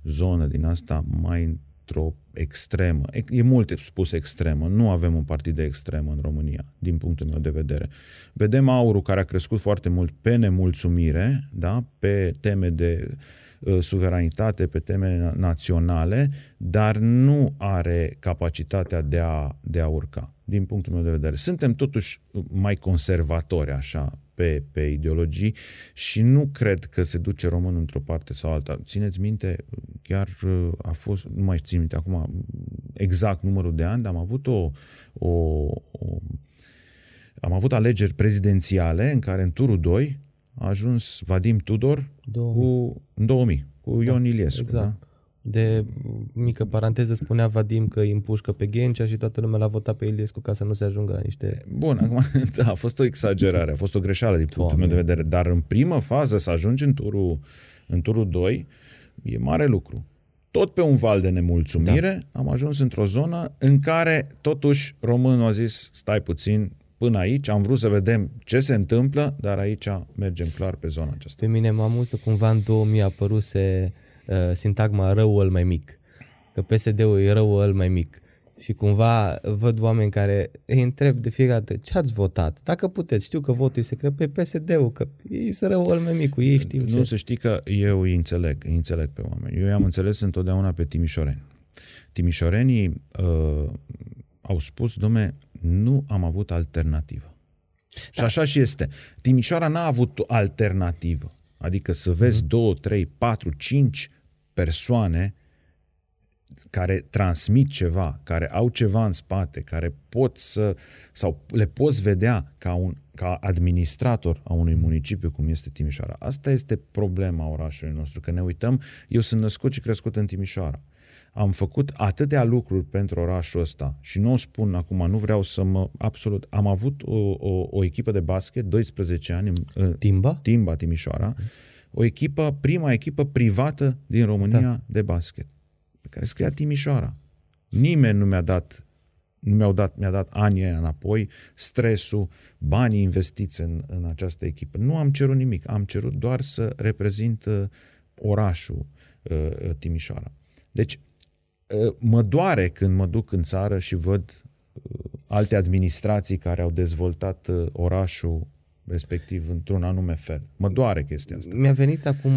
zonă din asta mai într-o extremă. E mult spus extremă. Nu avem un partid de extremă în România, din punctul meu de vedere. Vedem aurul care a crescut foarte mult pe nemulțumire, da? pe teme de uh, suveranitate, pe teme naționale, dar nu are capacitatea de a, de a urca, din punctul meu de vedere. Suntem totuși mai conservatori, așa, pe, pe ideologii și nu cred că se duce românul într-o parte sau alta. Țineți minte, chiar uh, a fost, nu mai țin minte acum exact numărul de ani, dar am avut o, o, o am avut alegeri prezidențiale în care în turul 2 a ajuns Vadim Tudor 2000. cu în 2000 cu da, Ion Iliescu. Exact. Da? De mică paranteză spunea Vadim că îi împușcă pe Ghencea și toată lumea l-a votat pe Iliescu ca să nu se ajungă la niște... Bun, acum, da, a fost o exagerare, a fost o greșeală din punctul meu de vedere, dar în primă fază să ajungi în turul, în turul 2 e mare lucru. tot pe un val de nemulțumire, da. am ajuns într-o zonă în care totuși românul a zis, stai puțin, până aici, am vrut să vedem ce se întâmplă, dar aici mergem clar pe zona aceasta. Pe mine mă amuză cumva în 2000 a apăruse uh, sintagma răul mai mic, că PSD-ul e răul mai mic. Și cumva văd oameni care îi întreb de fiecare dată ce ați votat. Dacă puteți, știu că votul e secret pe PSD-ul, că ei să rău mai micu, ei știu Nu ce. să știi că eu îi înțeleg, îi înțeleg pe oameni. Eu i-am înțeles întotdeauna pe timișoreni. Timișorenii uh, au spus, domne, nu am avut alternativă. Da. Și așa și este. Timișoara n-a avut alternativă. Adică să vezi mm-hmm. două, trei, patru, cinci persoane care transmit ceva, care au ceva în spate, care pot să, sau le poți vedea ca, un, ca administrator a unui municipiu cum este Timișoara. Asta este problema orașului nostru, că ne uităm, eu sunt născut și crescut în Timișoara. Am făcut atâtea lucruri pentru orașul ăsta și nu o spun acum, nu vreau să mă... Absolut. Am avut o, o, o echipă de basket, 12 ani. Timba? Timba, Timișoara. O echipă, prima echipă privată din România da. de basket pe care scria Timișoara. Nimeni nu mi-a dat nu mi-au dat, mi-a dat anii înapoi, stresul, banii investiți în, în această echipă. Nu am cerut nimic, am cerut doar să reprezint uh, orașul uh, Timișoara. Deci, uh, mă doare când mă duc în țară și văd uh, alte administrații care au dezvoltat uh, orașul respectiv într-un anume fel. Mă doare chestia asta. Mi-a venit acum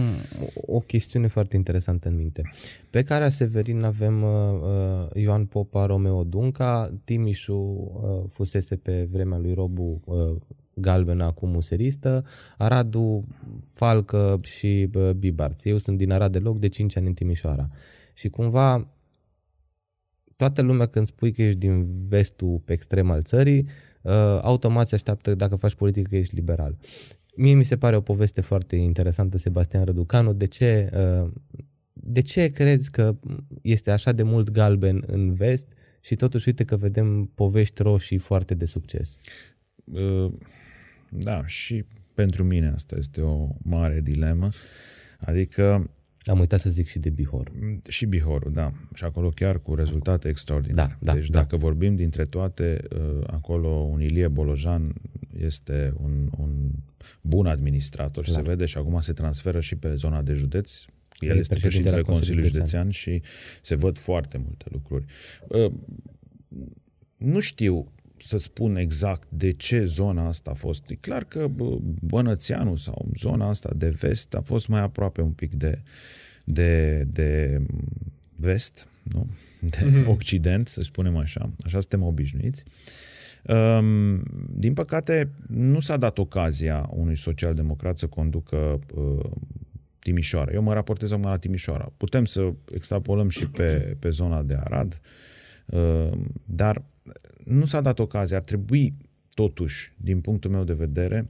o chestiune foarte interesantă în minte. Pe care Severin avem uh, uh, Ioan Popa, Romeo Dunca, Timișu uh, fusese pe vremea lui Robu uh, galbenă, acum museristă, Aradu, Falcă și uh, Bibarți. Eu sunt din Arad de loc de 5 ani în Timișoara. Și cumva toată lumea când spui că ești din vestul pe extrem al țării, uh, automat se așteaptă dacă faci politică că ești liberal. Mie mi se pare o poveste foarte interesantă, Sebastian Răducanu. De ce, uh, de ce crezi că este așa de mult galben în vest și totuși uite că vedem povești roșii foarte de succes? Uh, da, și pentru mine asta este o mare dilemă. Adică am uitat să zic și de Bihor. Și Bihorul, da. Și acolo chiar cu rezultate extraordinare. Da, da, deci da. dacă vorbim dintre toate, uh, acolo un Ilie Bolojan este un, un bun administrator și Clar. se vede și acum se transferă și pe zona de județ. El E este președintele președintele Consiliului Consiliului Județean și se văd foarte multe lucruri. Uh, Nu știu să spun exact de ce zona asta a fost. E clar că bă, Bănățeanu sau zona asta de vest a fost mai aproape un pic de, de, de vest, nu? de Mhm. occident, să spunem așa. Așa suntem obișnuiți. Um, din păcate, nu s-a dat ocazia unui social-democrat să conducă uh, Timișoara. Eu mă raportez acum la Timișoara. Putem să extrapolăm și pe, pe zona de Arad, uh, dar nu s-a dat ocazia. Ar trebui, totuși, din punctul meu de vedere,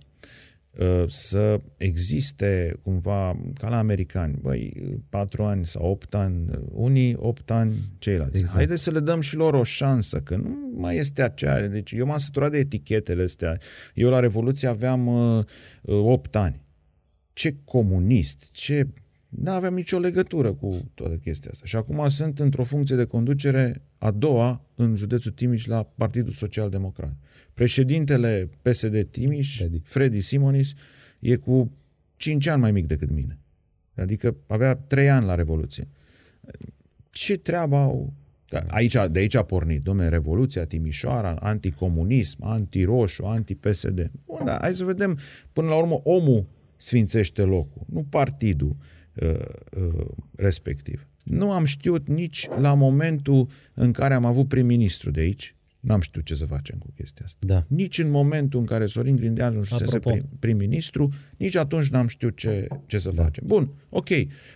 uh, să existe cumva, ca la americani, băi, patru ani sau opt ani, unii opt ani, ceilalți. Exact. Exact. Haideți să le dăm și lor o șansă, că nu mai este aceea. Deci eu m-am săturat de etichetele astea. Eu la Revoluție aveam uh, uh, opt ani. Ce comunist, ce... Nu aveam nicio legătură cu toată chestia asta. Și acum sunt într-o funcție de conducere a doua în județul Timiș la Partidul Social Democrat. Președintele PSD Timiș, Freddy. Freddy Simonis, e cu 5 ani mai mic decât mine. Adică avea 3 ani la Revoluție. Ce treabă au? Că Aici, de aici a pornit, domnule, Revoluția, Timișoara, anticomunism, antiroșu, anti-PSD. Bun, dar hai să vedem, până la urmă, omul sfințește locul, nu partidul uh, uh, respectiv. Nu am știut nici la momentul în care am avut prim-ministru de aici, n-am știut ce să facem cu chestia asta. Da. Nici în momentul în care Sorin Grindeanu își fusese Apropo. prim, prim-ministru, nici atunci n-am știut ce, ce să da. facem. Bun, ok,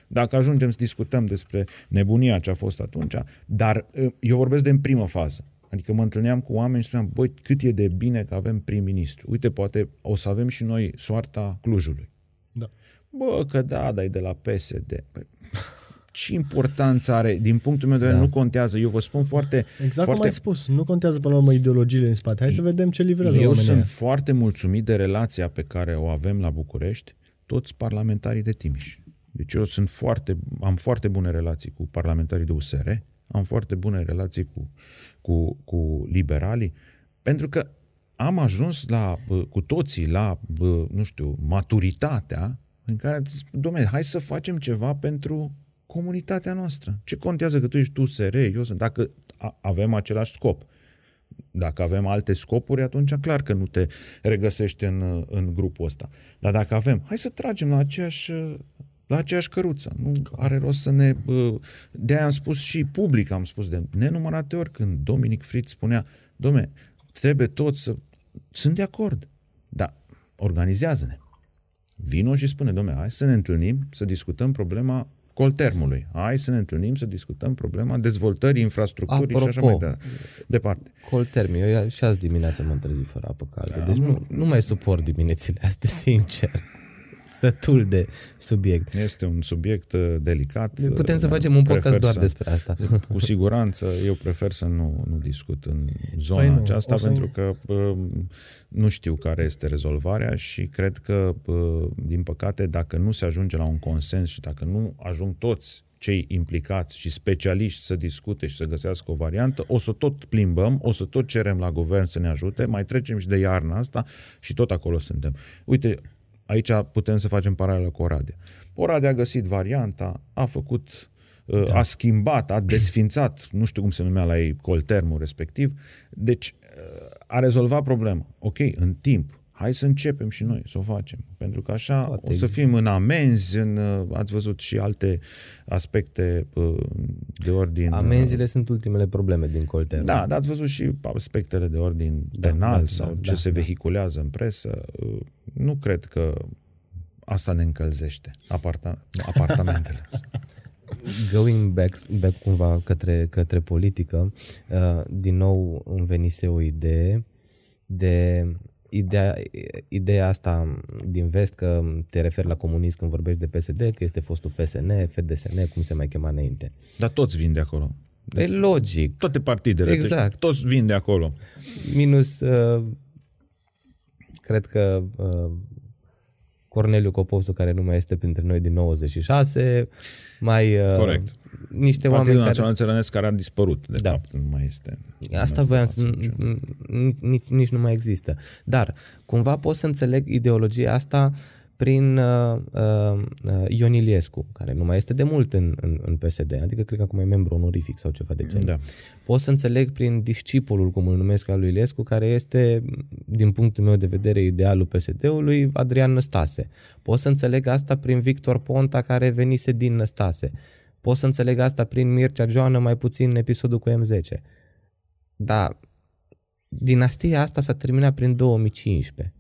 dacă ajungem să discutăm despre nebunia ce a fost atunci, dar uh, eu vorbesc de în primă fază. Adică mă întâlneam cu oameni și spuneam, băi, cât e de bine că avem prim-ministru. Uite, poate o să avem și noi soarta Clujului. Da. Bă, că da, dar e de la PSD. Păi, ce importanță are? Din punctul meu de vedere, Da. nu contează. Eu vă spun foarte... Exact foarte... cum ai spus, nu contează până la urmă ideologiile în spate. Hai să vedem ce livrează Eu oamenii sunt ăia. foarte mulțumit de relația pe care o avem la București, toți parlamentarii de Timiș. Deci eu sunt foarte, am foarte bune relații cu parlamentarii de USR, am foarte bune relații cu, cu, cu liberalii, pentru că am ajuns la, cu toții la, nu știu, maturitatea în care, domnule, hai să facem ceva pentru comunitatea noastră. Ce contează că tu ești tu SR, eu sunt, dacă avem același scop. Dacă avem alte scopuri, atunci clar că nu te regăsești în, în grupul ăsta. Dar dacă avem, hai să tragem la aceeași, la aceeași căruță. Nu are rost să ne... De aia am spus și public, am spus de nenumărate ori când Dominic Fritz spunea, domne, trebuie toți să... Sunt de acord, dar organizează-ne. Vino și spune, domne, hai să ne întâlnim, să discutăm problema coltermului. Hai să ne întâlnim să discutăm problema dezvoltării infrastructurii Apropo, și așa mai de, departe. Coltermi, eu și azi dimineața m-am trezit fără apă caldă, da, deci nu, nu mai suport diminețile astea, sincer sătul de subiect. Este un subiect uh, delicat. Putem să facem un podcast doar să, despre asta. Cu siguranță, eu prefer să nu, nu discut în zona păi nu, aceasta, pentru că uh, nu știu care este rezolvarea și cred că, uh, din păcate, dacă nu se ajunge la un consens și dacă nu ajung toți cei implicați și specialiști să discute și să găsească o variantă, o să tot plimbăm, o să tot cerem la guvern să ne ajute, mai trecem și de iarna asta și tot acolo suntem. Uite, Aici putem să facem paralelă cu Oradea. Oradea a găsit varianta, a făcut, uh, da. a schimbat, a desfințat, nu știu cum se numea la ei, coltermul respectiv, deci uh, a rezolvat problema. Ok, în timp, hai să începem și noi să o facem. Pentru că așa Poate o să fim în amenzi, în, uh, ați văzut și alte aspecte de ordin... Amenziile sunt ultimele probleme din Colter. Da, dar ați văzut și aspectele de ordin da, penal da, da, sau da, ce da, se da. vehiculează în presă nu cred că asta ne încălzește, aparta, apartamentele. Going back, back cumva către, către politică, uh, din nou îmi venise o idee de ideea, ideea asta din vest că te referi la comunism când vorbești de PSD, că este fostul FSN, FDSN, cum se mai chema înainte. Dar toți vin de acolo. Deci, e logic. Toate partidele. Exact. Toți vin de acolo. Minus uh, Cred că uh, Corneliu Copovsu, care nu mai este printre noi din 96, mai... Uh, Corect. Niște Partidul oameni Național care... Țărănesc care a dispărut, de da. fapt, nu mai este. Asta voiam să... Nici, nici nu mai există. Dar, cumva pot să înțeleg ideologia asta uh, prin uh, uh, Ion Iliescu, care nu mai este de mult în, în, în PSD, adică cred că acum e membru onorific sau ceva de genul. Da. Pot să înțeleg prin discipolul, cum îl numesc al lui Iliescu, care este, din punctul meu de vedere, idealul PSD-ului, Adrian Năstase. Pot să înțeleg asta prin Victor Ponta, care venise din Năstase. Pot să înțeleg asta prin Mircea Joană, mai puțin în episodul cu M10. Dar dinastia asta s-a terminat prin 2015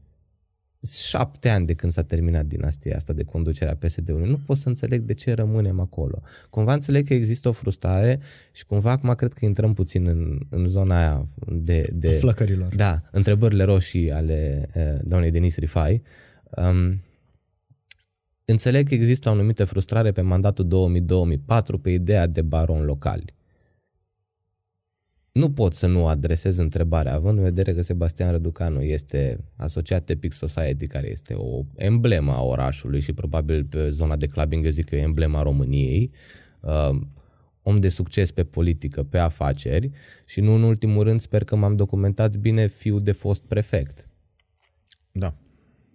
șapte ani de când s-a terminat dinastia asta de conducerea PSD-ului. Nu pot să înțeleg de ce rămânem acolo. Cumva înțeleg că există o frustrare și cumva acum cred că intrăm puțin în, în zona aia de... de Flăcărilor. Da, întrebările roșii ale uh, doamnei Denis Rifai. Um, înțeleg că există o anumită frustrare pe mandatul 2000-2004 pe ideea de baron locali nu pot să nu adresez întrebarea, având în vedere că Sebastian Răducanu este asociat Epic Society, care este o emblemă a orașului și probabil pe zona de clubbing eu zic că e emblema României, uh, om de succes pe politică, pe afaceri și nu în ultimul rând sper că m-am documentat bine fiu de fost prefect. Da.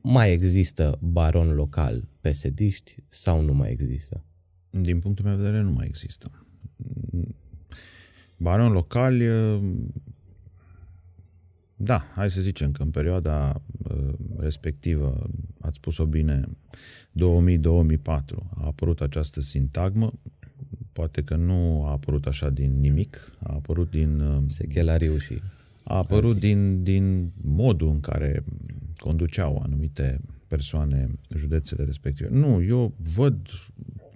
Mai există baron local pesediști sau nu mai există? Din punctul meu de vedere nu mai există. Baroni locali, da, hai să zicem că în perioada respectivă, ați spus-o bine, 2000-2004, a apărut această sintagmă, poate că nu a apărut așa din nimic, a apărut din... Sechelariu și... A apărut din, din modul în care conduceau anumite persoane județele respective. Nu, eu văd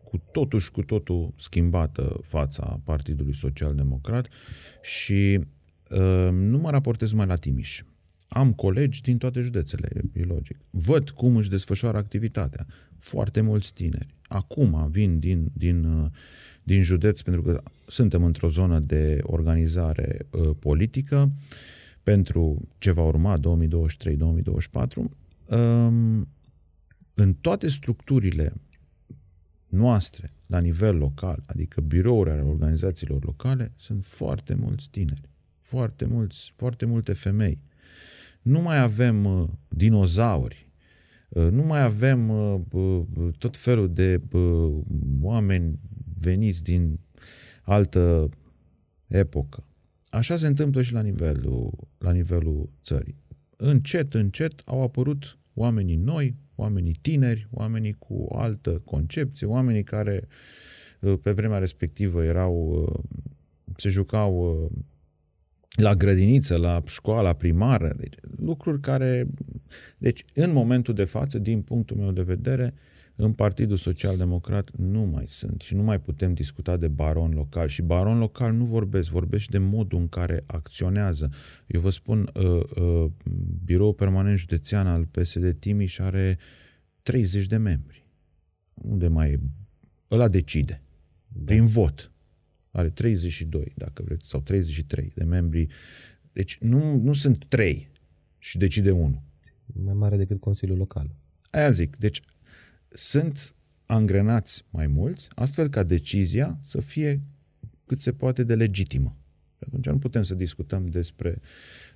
cu totul și cu totul schimbată fața Partidului Social Democrat și uh, nu mă raportez mai la Timiș. Am colegi din toate județele, e logic. Văd cum își desfășoară activitatea. Foarte mulți tineri. Acum vin din, din, uh, din județ pentru că suntem într-o zonă de organizare uh, politică pentru ce va urma 2023-2024. Um, în toate structurile noastre, la nivel local, adică birouri ale organizațiilor locale, sunt foarte mulți tineri, foarte, mulți, foarte multe femei. Nu mai avem uh, dinozauri, uh, nu mai avem uh, uh, tot felul de uh, oameni veniți din altă epocă. Așa se întâmplă și la nivelul, la nivelul țării. Încet, încet au apărut oamenii noi, oamenii tineri, oamenii cu o altă concepție, oamenii care uh, pe vremea respectivă erau, uh, se jucau uh, la grădiniță, la școala primară, deci lucruri care, deci în momentul de față, din punctul meu de vedere, în Partidul Social Democrat nu mai sunt și nu mai putem discuta de baron local. Și baron local nu vorbesc, vorbesc și de modul în care acționează. Eu vă spun, uh, uh, biroul permanent județean al PSD Timiș are 30 de membri. Unde mai e? Ăla decide. Prin vot. Are 32, dacă vreți, sau 33 de membri. Deci nu, nu sunt 3 și decide unul. Mai mare decât Consiliul Local. Aia zic. Deci sunt angrenați mai mulți, astfel ca decizia să fie cât se poate de legitimă. Și atunci nu putem să discutăm despre,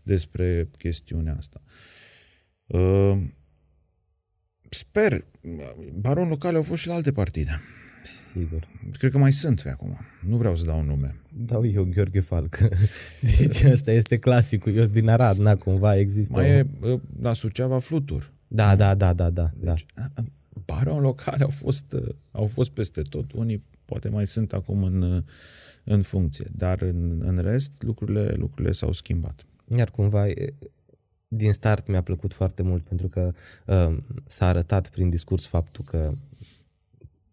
despre chestiunea asta. Uh, sper, baron locale au fost și la alte partide. Sigur. Cred că mai sunt acum. Nu vreau să dau un nume. Dau eu Gheorghe Falc. Deci asta este clasicul. Eu sunt din Arad, na, cumva există. Mai o- e uh, la Suceava Flutur. Da, da, da, da, da. da. Deci, baron locale au fost, uh, au fost peste tot. Unii poate mai sunt acum în, uh, în funcție, dar în, în rest lucrurile, lucrurile s-au schimbat. Iar cumva, e, din start mi-a plăcut foarte mult pentru că uh, s-a arătat prin discurs faptul că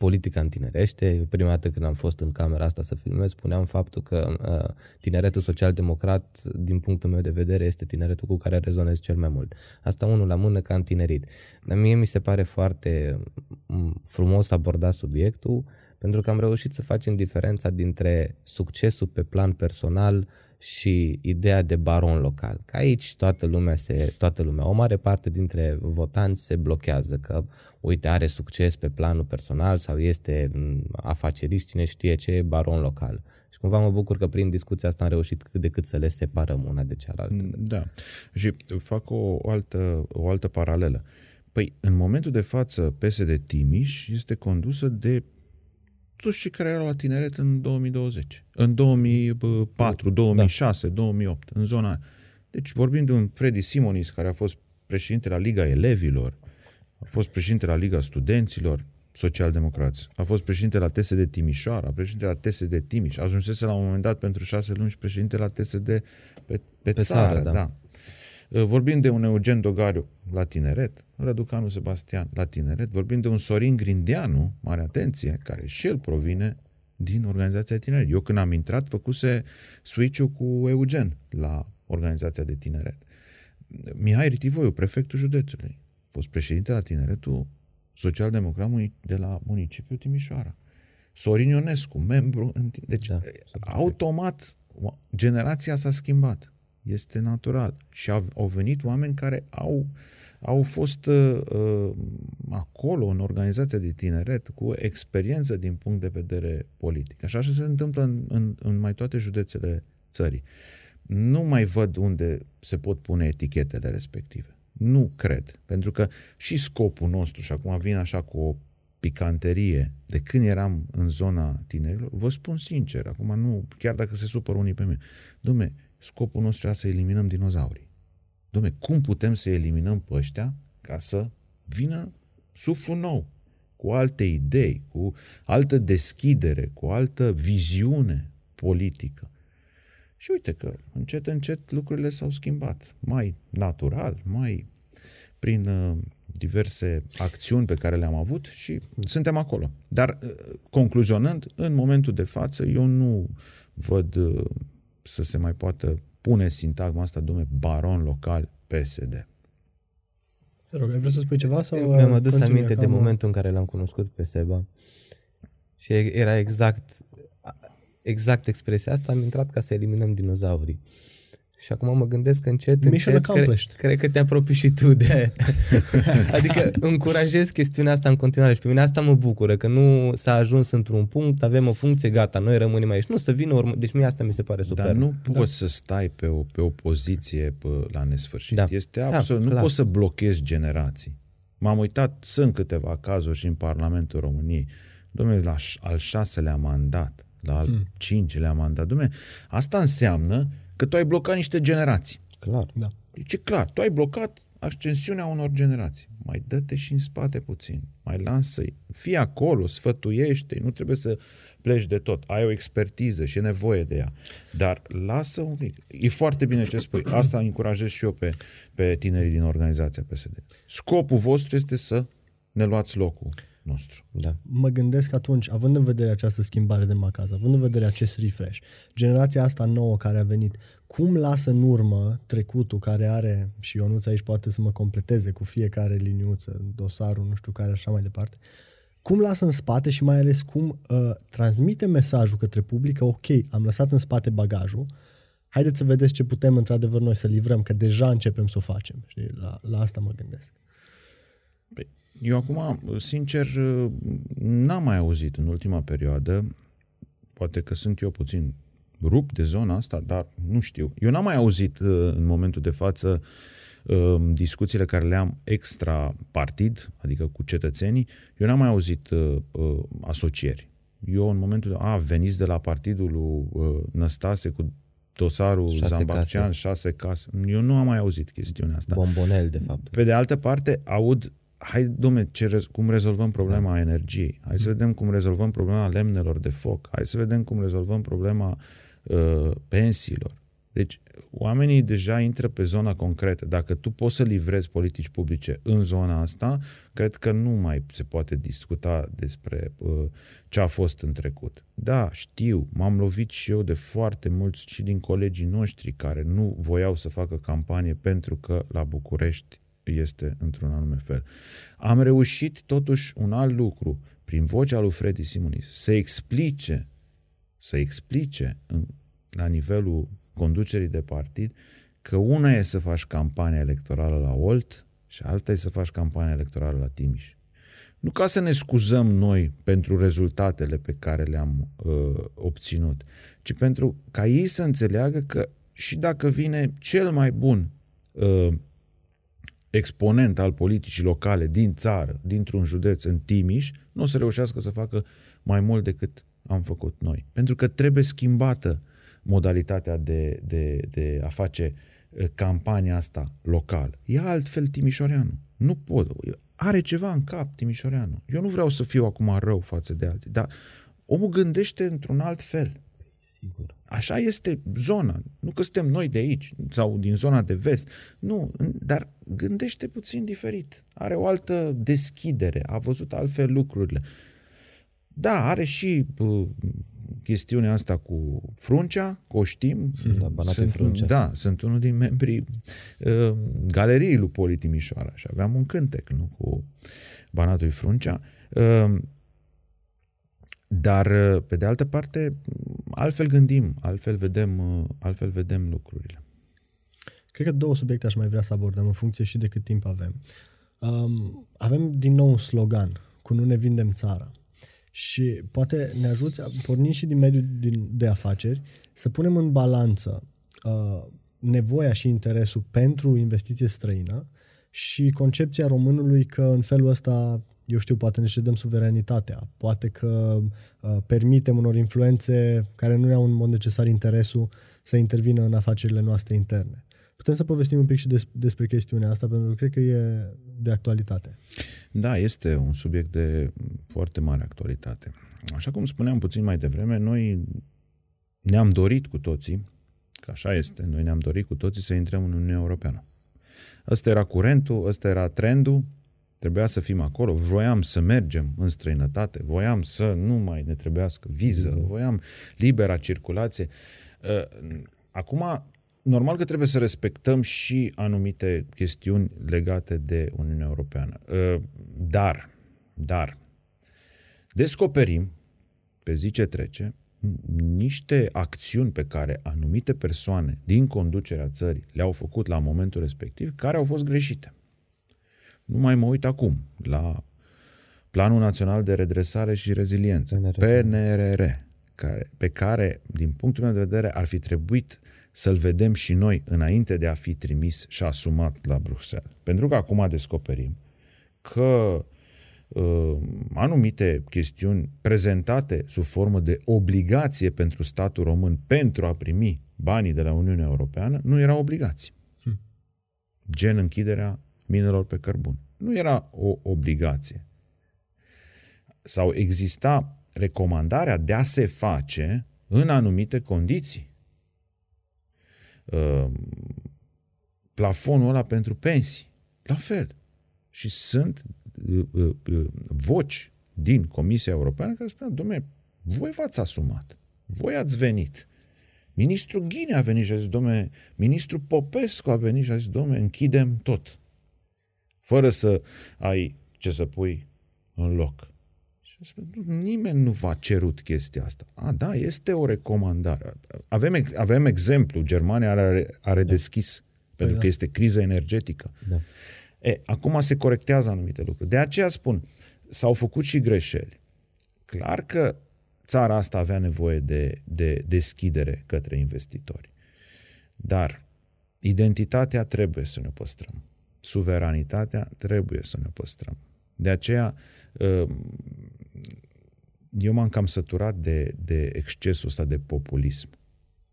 politica întinerește. Eu prima dată când am fost în camera asta să filmez, spuneam faptul că uh, tineretul social-democrat, din punctul meu de vedere, este tineretul cu care rezonez cel mai mult. Asta unul la mână că am tinerit. Dar mie mi se pare foarte m, frumos abordat subiectul, pentru că am reușit să facem diferența dintre succesul pe plan personal și ideea de baron local. Că aici toată lumea, se, toată lumea, o mare parte dintre votanți se blochează că, uite, are succes pe planul personal sau este m, afacerist, cine știe ce, e baron local. Și cumva mă bucur că prin discuția asta am reușit cât de cât să le separăm una de cealaltă. Da. Și fac o, o, altă, o altă paralelă. Păi, în momentul de față, PSD Timiș este condusă de toți cei care erau la tineret în 2020, în 2004, 2006, 2008, în zona aia. Deci vorbim de un Freddy Simonis care a fost președinte la Liga Elevilor, a fost președinte la Liga Studenților, social-democrați, a fost președinte la TSD Timișoara, președinte la TSD Timiș, ajunsese la un moment dat pentru șase luni și președinte la TSD pe, pe, pe Pe țară. țară, da. da. Vorbim de un Eugen Dogariu la tineret, Răducanu Sebastian la tineret, vorbim de un Sorin Grindeanu, mare atenție, care și el provine din organizația de tineret. Eu când am intrat, făcuse switch-ul cu Eugen la organizația de tineret. Mihai Ritivoiu, prefectul județului, a fost președinte la tineretul social-democrat muni- de la municipiul Timișoara. Sorin Ionescu, membru. În, ti- deci, Da, da, automat, o- generația s-a schimbat. Este natural. Și au, au venit oameni care au, au fost uh, uh, acolo, în organizația de tineret, cu experiență din punct de vedere politic. Așa și se întâmplă în, în, în mai toate județele țării. Nu mai văd unde se pot pune etichetele respective. Nu cred. Pentru că și scopul nostru, și acum vin așa cu o picanterie, de când eram în zona tinerilor, vă spun sincer, acum nu, chiar dacă se supăr unii pe mine, Dom'le, scopul nostru era să eliminăm dinozaurii. Dom'le, cum putem să eliminăm pe ăștia ca să vină suflu nou, cu alte idei, cu altă deschidere, cu altă viziune politică. Și uite că încet, încet lucrurile s-au schimbat. Mai natural, mai prin uh, diverse acțiuni pe care le-am avut și suntem acolo. Dar, uh, concluzionând, în momentul de față, eu nu văd uh, să se mai poată pune sintagma asta, domne, baron local PSD. Te rog, ai vrut să spui ceva? Sau Mi-am uh, adus continui, aminte că de am- momentul în care l-am cunoscut pe Seba și era exact exact expresia asta, am intrat ca să eliminăm dinozaurii. Și acum mă gândesc că încet, Mission încet, cred, accomplished. cred că te apropii și tu de... adică încurajez chestiunea asta în continuare și pe mine asta mă bucură, că nu s-a ajuns într-un punct, avem o funcție, gata, noi rămânem aici. Nu, să vină urmă... Deci mie asta mi se pare super. Dar nu poți să stai pe o, pe o poziție pe, la nesfârșit. Da. Este Da, absolut, nu clar. poți să blochezi generații. M-am uitat, sunt câteva cazuri și în Parlamentul României. Domnule, la ș- al șaselea mandat, la al hmm. cincilea mandat. Domnule, asta înseamnă că tu ai blocat niște generații. Clar. Da. Deci e clar, tu ai blocat ascensiunea unor generații. Mai dă-te și în spate puțin. Mai lasă-i. Fii acolo, sfătuiește Nu trebuie să pleci de tot. Ai o expertiză și e nevoie de ea. Dar lasă un pic. E foarte bine ce spui. Asta încurajez și eu pe, pe tinerii din organizația PSD. Scopul vostru este să ne luați locul nostru. Da. mă gândesc atunci, având în vedere această schimbare de macaz, având în vedere acest refresh, generația asta nouă care a venit, cum lasă în urmă trecutul care are, și Ionuț aici poate să mă completeze cu fiecare liniuță, dosarul, nu știu care, așa mai departe, cum lasă în spate și mai ales cum uh, transmite mesajul către publică, ok, am lăsat în spate bagajul, haideți să vedeți ce putem într-adevăr noi să livrăm, că deja începem să o facem. Știi? La, la asta mă gândesc. Păi, Eu acum, sincer, n-am mai auzit în ultima perioadă, poate că sunt eu puțin rup de zona asta, dar nu știu. Eu n-am mai auzit uh, în momentul de față uh, discuțiile care le-am extra partid, adică cu cetățenii, eu n-am mai auzit uh, uh, asocieri. Eu în momentul de... A, veniți de la partidul lui uh, Năstase cu dosarul Șase Zambaccean, case. șase case. Eu nu am mai auzit chestiunea asta. Bombonel, de fapt. Pe de altă parte, aud, hai, domne, ce, re- cum rezolvăm problema da. energiei, hai să vedem cum rezolvăm problema lemnelor de foc, hai să vedem cum rezolvăm problema uh, pensiilor. Deci, oamenii deja intră pe zona concretă. Dacă tu poți să livrezi politici publice în zona asta, cred că nu mai se poate discuta despre uh, ce a fost în trecut. Da, știu, m-am lovit și eu de foarte mulți și din colegii noștri care nu voiau să facă campanie pentru că la București este într-un anume fel. Am reușit totuși un alt lucru, prin vocea lui Freddy Simonis, să explice, să explice în, la nivelul conducerii de partid că una e să faci campania electorală la Olt și alta e să faci campania electorală la Timiș. Nu ca să ne scuzăm noi pentru rezultatele pe care le-am uh, obținut, ci pentru ca ei să înțeleagă că și dacă vine cel mai bun uh, exponent al politicii locale din țară, dintr-un județ în Timiș, nu o să reușească să facă mai mult decât am făcut noi. Pentru că trebuie schimbată modalitatea de, de, de a face uh, campania asta locală. E altfel Timișoreanu. Nu pot. Are ceva în cap Timișoreanu. Eu nu vreau să fiu acum rău față de alții, dar omul gândește într-un alt fel. Sigur. Așa este zona. Nu că suntem noi de aici sau din zona de vest. Nu, dar gândește puțin diferit. Are o altă deschidere. A văzut altfel lucrurile. Da, are și uh, chestiunea asta cu fruncea, că o știm. Da, Banatul sunt, Fruncea. Da, sunt unul din membrii uh, galeriei lui Poli Timișoara și aveam un cântec nu, cu Banatul Fruncea. Uh, dar, uh, pe de altă parte, altfel gândim, altfel vedem, uh, altfel vedem lucrurile. Cred că două subiecte aș mai vrea să abordăm în funcție și de cât timp avem. Um, avem din nou un slogan cu nu ne vindem țara. Și poate ne ajuți, pornind și din mediul din, de afaceri, să punem în balanță uh, nevoia și interesul pentru investiție străină și concepția românului că în felul ăsta, eu știu, poate ne cedăm suveranitatea, poate că uh, permitem unor influențe care nu ne-au în mod necesar interesul să intervină în afacerile noastre interne. Putem să povestim un pic și des, despre chestiunea asta, pentru că cred că e de actualitate. Da, este un subiect de foarte mare actualitate. Așa cum spuneam puțin mai devreme, noi ne-am dorit cu toții, că așa este, noi ne-am dorit cu toții să intrăm în Uniunea Europeană. Ăsta era curentul, ăsta era trendul, trebuia să fim acolo, voiam să mergem în străinătate, voiam să nu mai ne trebuiască viză, viză. voiam libera circulație. Acum, normal că trebuie să respectăm și anumite chestiuni legate de Uniunea Europeană. Dar, dar, descoperim, pe zi ce trece, niște acțiuni pe care anumite persoane din conducerea țării le-au făcut la momentul respectiv, care au fost greșite. Nu mai mă uit acum la Planul Național de Redresare și Reziliență, PNRR, PNRR care, pe care, din punctul meu de vedere, ar fi trebuit să-l vedem și noi înainte de a fi trimis și asumat la Bruxelles. Pentru că acum descoperim că uh, anumite chestiuni prezentate sub formă de obligație pentru statul român pentru a primi banii de la Uniunea Europeană nu erau obligații. Hmm. Gen închiderea minelor pe cărbun. Nu era o obligație. Sau exista recomandarea de a se face în anumite condiții. Uh, plafonul ăla pentru pensii, la fel. Și sunt uh, uh, voci din Comisia Europeană care spun, domnule, voi v-ați asumat, voi ați venit. Ministrul Ghine a venit și a zis, domnule, ministrul Popescu a venit și a zis, domnule, închidem tot. Fără să ai ce să pui în loc. Nimeni nu v-a cerut chestia asta. A, da, este o recomandare. Avem, avem exemplu, Germania are, are da. deschis, păi pentru da. că este criză energetică. Da. E, acum se corectează anumite lucruri. De aceea spun, s-au făcut și greșeli. Clar că țara asta avea nevoie de, de deschidere către investitori. Dar identitatea trebuie să ne păstrăm. Suveranitatea trebuie să ne păstrăm. De aceea eu m-am cam săturat de, de excesul ăsta de populism.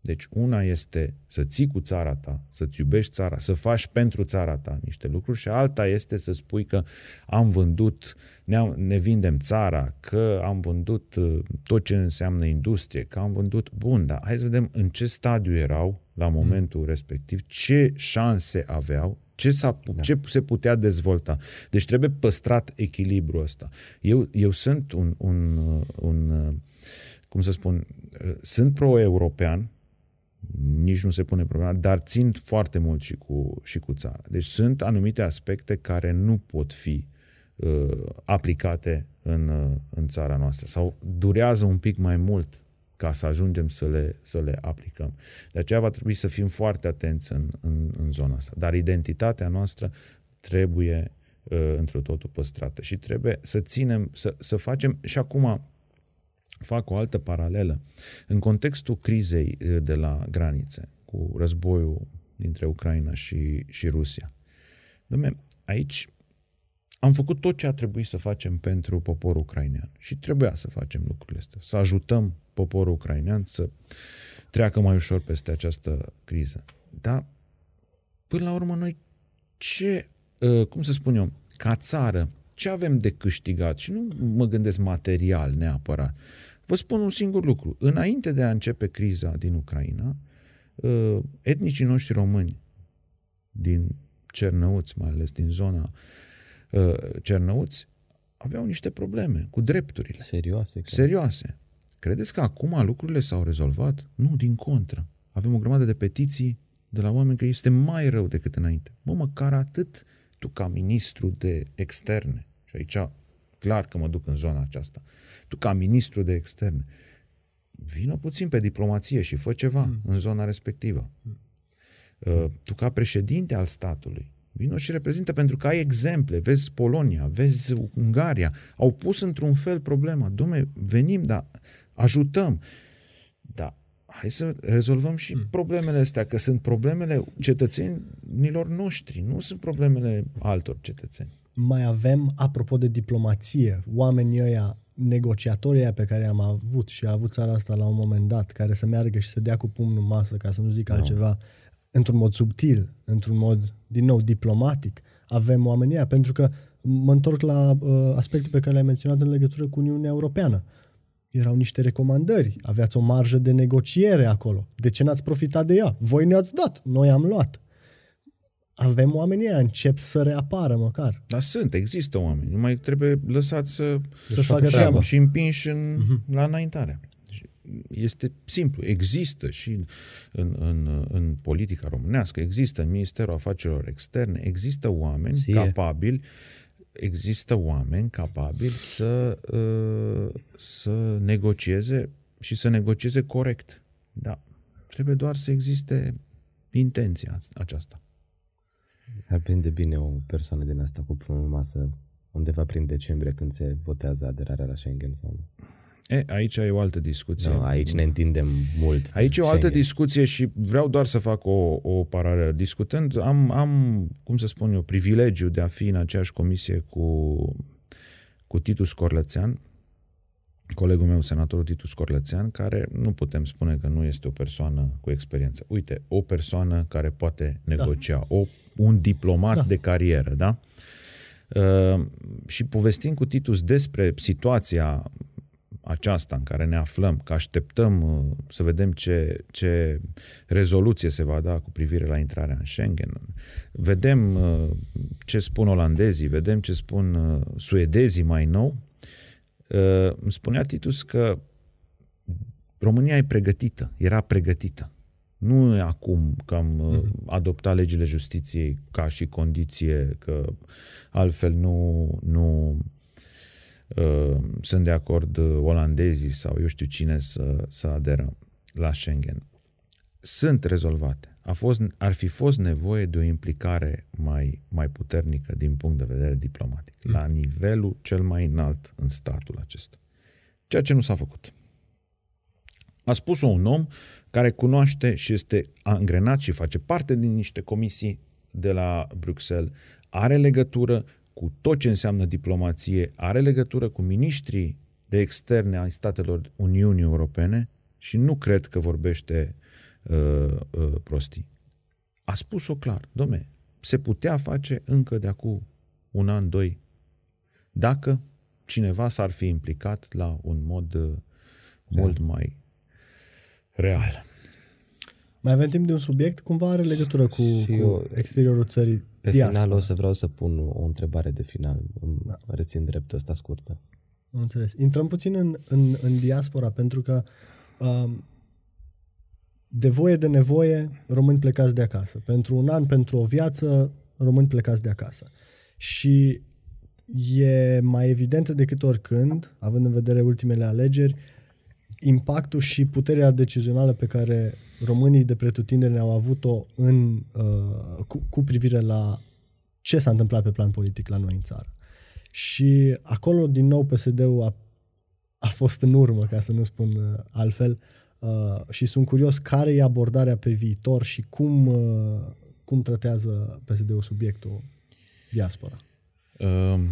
Deci una este să ții cu țara ta, să-ți iubești țara, să faci pentru țara ta niște lucruri și alta este să spui că am vândut, ne, ne vindem țara, că am vândut uh, tot ce înseamnă industrie, că am vândut, bun, dar hai să vedem în ce stadiu erau la momentul mm. respectiv, ce șanse aveau ce, s-a, da. ce se putea dezvolta. Deci trebuie păstrat echilibrul ăsta. Eu, eu sunt un, un, un, cum să spun, sunt pro-european, nici nu se pune problema, dar țin foarte mult și cu, și cu țara. Deci sunt anumite aspecte care nu pot fi uh, aplicate în, uh, în țara noastră sau durează un pic mai mult ca să ajungem să le, să le aplicăm. De aceea va trebui să fim foarte atenți în, în, în zona asta. Dar identitatea noastră trebuie uh, într totul păstrată și trebuie să ținem, să, să facem și acum fac o altă paralelă. În contextul crizei uh, de la granițe, cu războiul dintre Ucraina și, și Rusia, Dom'le, aici am făcut tot ce a trebuit să facem pentru poporul ucrainean și trebuia să facem lucrurile astea, să ajutăm poporul ucrainean să treacă mai ușor peste această criză. Dar, până la urmă, noi ce, uh, cum să spun eu, ca țară, ce avem de câștigat? Și nu mă gândesc material neapărat. Vă spun un singur lucru. Înainte de a începe criza din Ucraina, uh, etnicii noștri români din Cernăuți, mai ales din zona uh, Cernăuți, aveau niște probleme cu drepturile. Serioase. Chiar. Serioase. Credeți că acum lucrurile s-au rezolvat? Nu, din contră. Avem o grămadă de petiții de la oameni că este mai rău decât înainte. Mă, măcar atât tu ca ministru de externe, și aici clar că mă duc în zona aceasta, tu ca ministru de externe, vină puțin pe diplomație și fă ceva mm. în zona respectivă. Mm. Uh, tu ca președinte al statului, Vino și reprezintă pentru că ai exemple. Vezi Polonia, vezi Ungaria. Au pus într-un fel problema. Dom'le, venim, dar ajutăm. Da, hai să rezolvăm și hmm. problemele astea, că sunt problemele cetățenilor noștri, nu sunt problemele altor cetățeni. Mai avem, apropo de diplomație, oamenii ăia, negociatorii ăia pe care am avut și a avut țara asta la un moment dat, care să meargă și să dea cu pumnul în masă, ca să nu zic no. altceva, într-un mod subtil, într-un mod, din nou, diplomatic, avem oamenii ăia, pentru că mă întorc la uh, aspectul pe care l-ai menționat în legătură cu Uniunea Europeană. Uh, erau niște recomandări, aveați o marjă de negociere acolo. De ce n-ați profitat de ea? Voi ne-ați dat, noi am luat. Avem oamenii ăia, încep să reapară măcar. Da, sunt, există oameni. Numai trebuie lăsați să, să facă treaba și împinși în, uh-huh. la înaintare. Este simplu. Există și în, în, în, în politica românească, există în Ministerul Afacerilor Externe, există oameni Sie. capabili uh, există oameni capabili să, uh, să negocieze și să negocieze corect. Da, trebuie doar să existe intenția aceasta. Ar prinde bine o persoană din asta cu prunul masă undeva prin decembrie când se votează aderarea la Schengen sau nu? E, aici e o altă discuție. No, aici ne întindem mult. Aici e o altă discuție și vreau doar să fac o, o paralelă. Discutând, am, am, cum să spun eu, privilegiu de a fi în aceeași comisie cu, cu Titus Corlățean, colegul meu, senatorul Titus Corlățean, care nu putem spune că nu este o persoană cu experiență. Uite, o persoană care poate negocia, da. o, un diplomat da. de carieră, da? Uh, și povestim cu Titus despre situația aceasta în care ne aflăm, că așteptăm uh, să vedem ce, ce rezoluție se va da cu privire la intrarea în Schengen. Vedem uh, ce spun olandezii, vedem ce spun uh, suedezii mai nou. Îmi spunea Titus că România e pregătită, era pregătită. Nu e acum că am uh-huh. adoptat legile justiției ca și condiție că altfel nu, nu uh, sunt de acord olandezii sau eu știu cine să, să aderă la Schengen. Sunt rezolvate. A fost, ar fi fost nevoie de o implicare mai, mai puternică din punct de vedere diplomatic, uh-huh. la nivelul cel mai înalt în statul acesta. Ceea ce nu s-a făcut. A spus-o un om care cunoaște și este angrenat și face parte din niște comisii de la Bruxelles, are legătură cu tot ce înseamnă diplomație, are legătură cu ministrii de externe ai statelor Uniunii Europene și nu cred că vorbește uh, uh, prostii. A spus-o clar, domne, se putea face încă de acum un an, doi, dacă cineva s-ar fi implicat la un mod uh, mult mai real. Mai avem timp de un subiect, cumva are legătură cu, cu eu, exteriorul țării Pe diaspora. final o să vreau să pun o întrebare de final. Da. Rețin dreptul ăsta scurt. Da. Am înțeles. Intrăm puțin în, în, în diaspora, pentru că um, de voie de nevoie, români plecați de acasă. Pentru un an, pentru o viață, români plecați de acasă. Și e mai evident decât oricând, având în vedere ultimele alegeri, impactul și puterea decizională pe care românii de pretutindere au avut-o în, uh, cu, cu privire la ce s-a întâmplat pe plan politic la noi în țară. Și acolo, din nou, PSD-ul a, a fost în urmă, ca să nu spun uh, altfel, uh, și sunt curios care e abordarea pe viitor și cum, uh, cum tratează PSD-ul subiectul diaspora. Um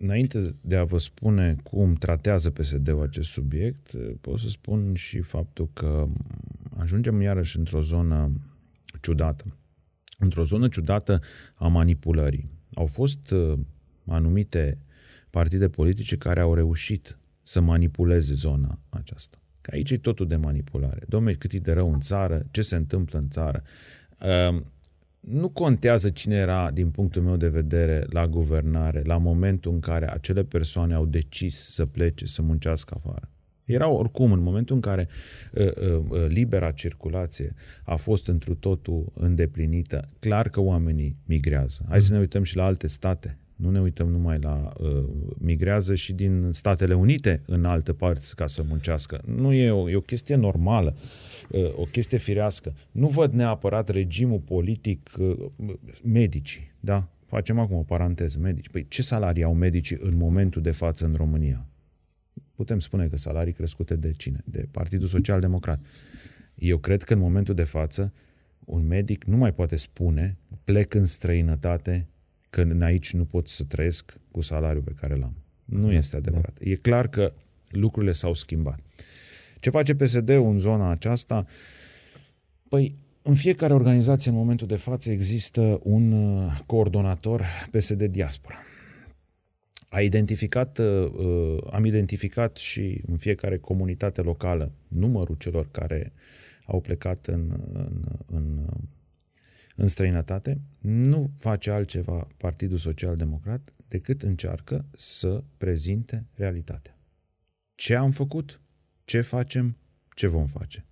înainte de a vă spune cum tratează PSD-ul acest subiect, pot să spun și faptul că ajungem iarăși într-o zonă ciudată. Într-o zonă ciudată a manipulării. Au fost uh, anumite partide politice care au reușit să manipuleze zona aceasta. Că aici e totul de manipulare. Domnule, cât e de rău în țară, ce se întâmplă în țară. Uh, nu contează cine era, din punctul meu de vedere, la guvernare, la momentul în care acele persoane au decis să plece, să muncească afară. Erau oricum, în momentul în care uh, uh, uh, libera circulație a fost întru totul îndeplinită, clar că oamenii migrează. Hai să ne uităm și la alte state. Nu ne uităm numai la uh, migrează și din Statele Unite în alte părți ca să muncească. Nu e o, e o chestie normală. Uh, Uh, o chestie firească. Nu văd neapărat regimul politic uh, medicii, da? Facem acum o paranteză, medici. Păi ce salarii au medicii în momentul de față în România? Putem spune că salarii crescute de cine? De Partidul Social Democrat. Eu cred că în momentul de față un medic nu mai poate spune plec în străinătate că în aici nu pot să trăiesc cu salariul pe care l-am. Nu da, este adevărat. Da. E clar că lucrurile s-au schimbat. Ce face PSD-ul în zona aceasta? Păi, în fiecare organizație, în momentul de față, există un uh, coordonator PSD Diaspora. A identificat, uh, uh, am identificat și în fiecare comunitate locală numărul celor care au plecat în, în, în, în străinătate. Nu face altceva Partidul Social Democrat decât încearcă să prezinte realitatea. Ce am făcut? Ce facem? Ce vom face?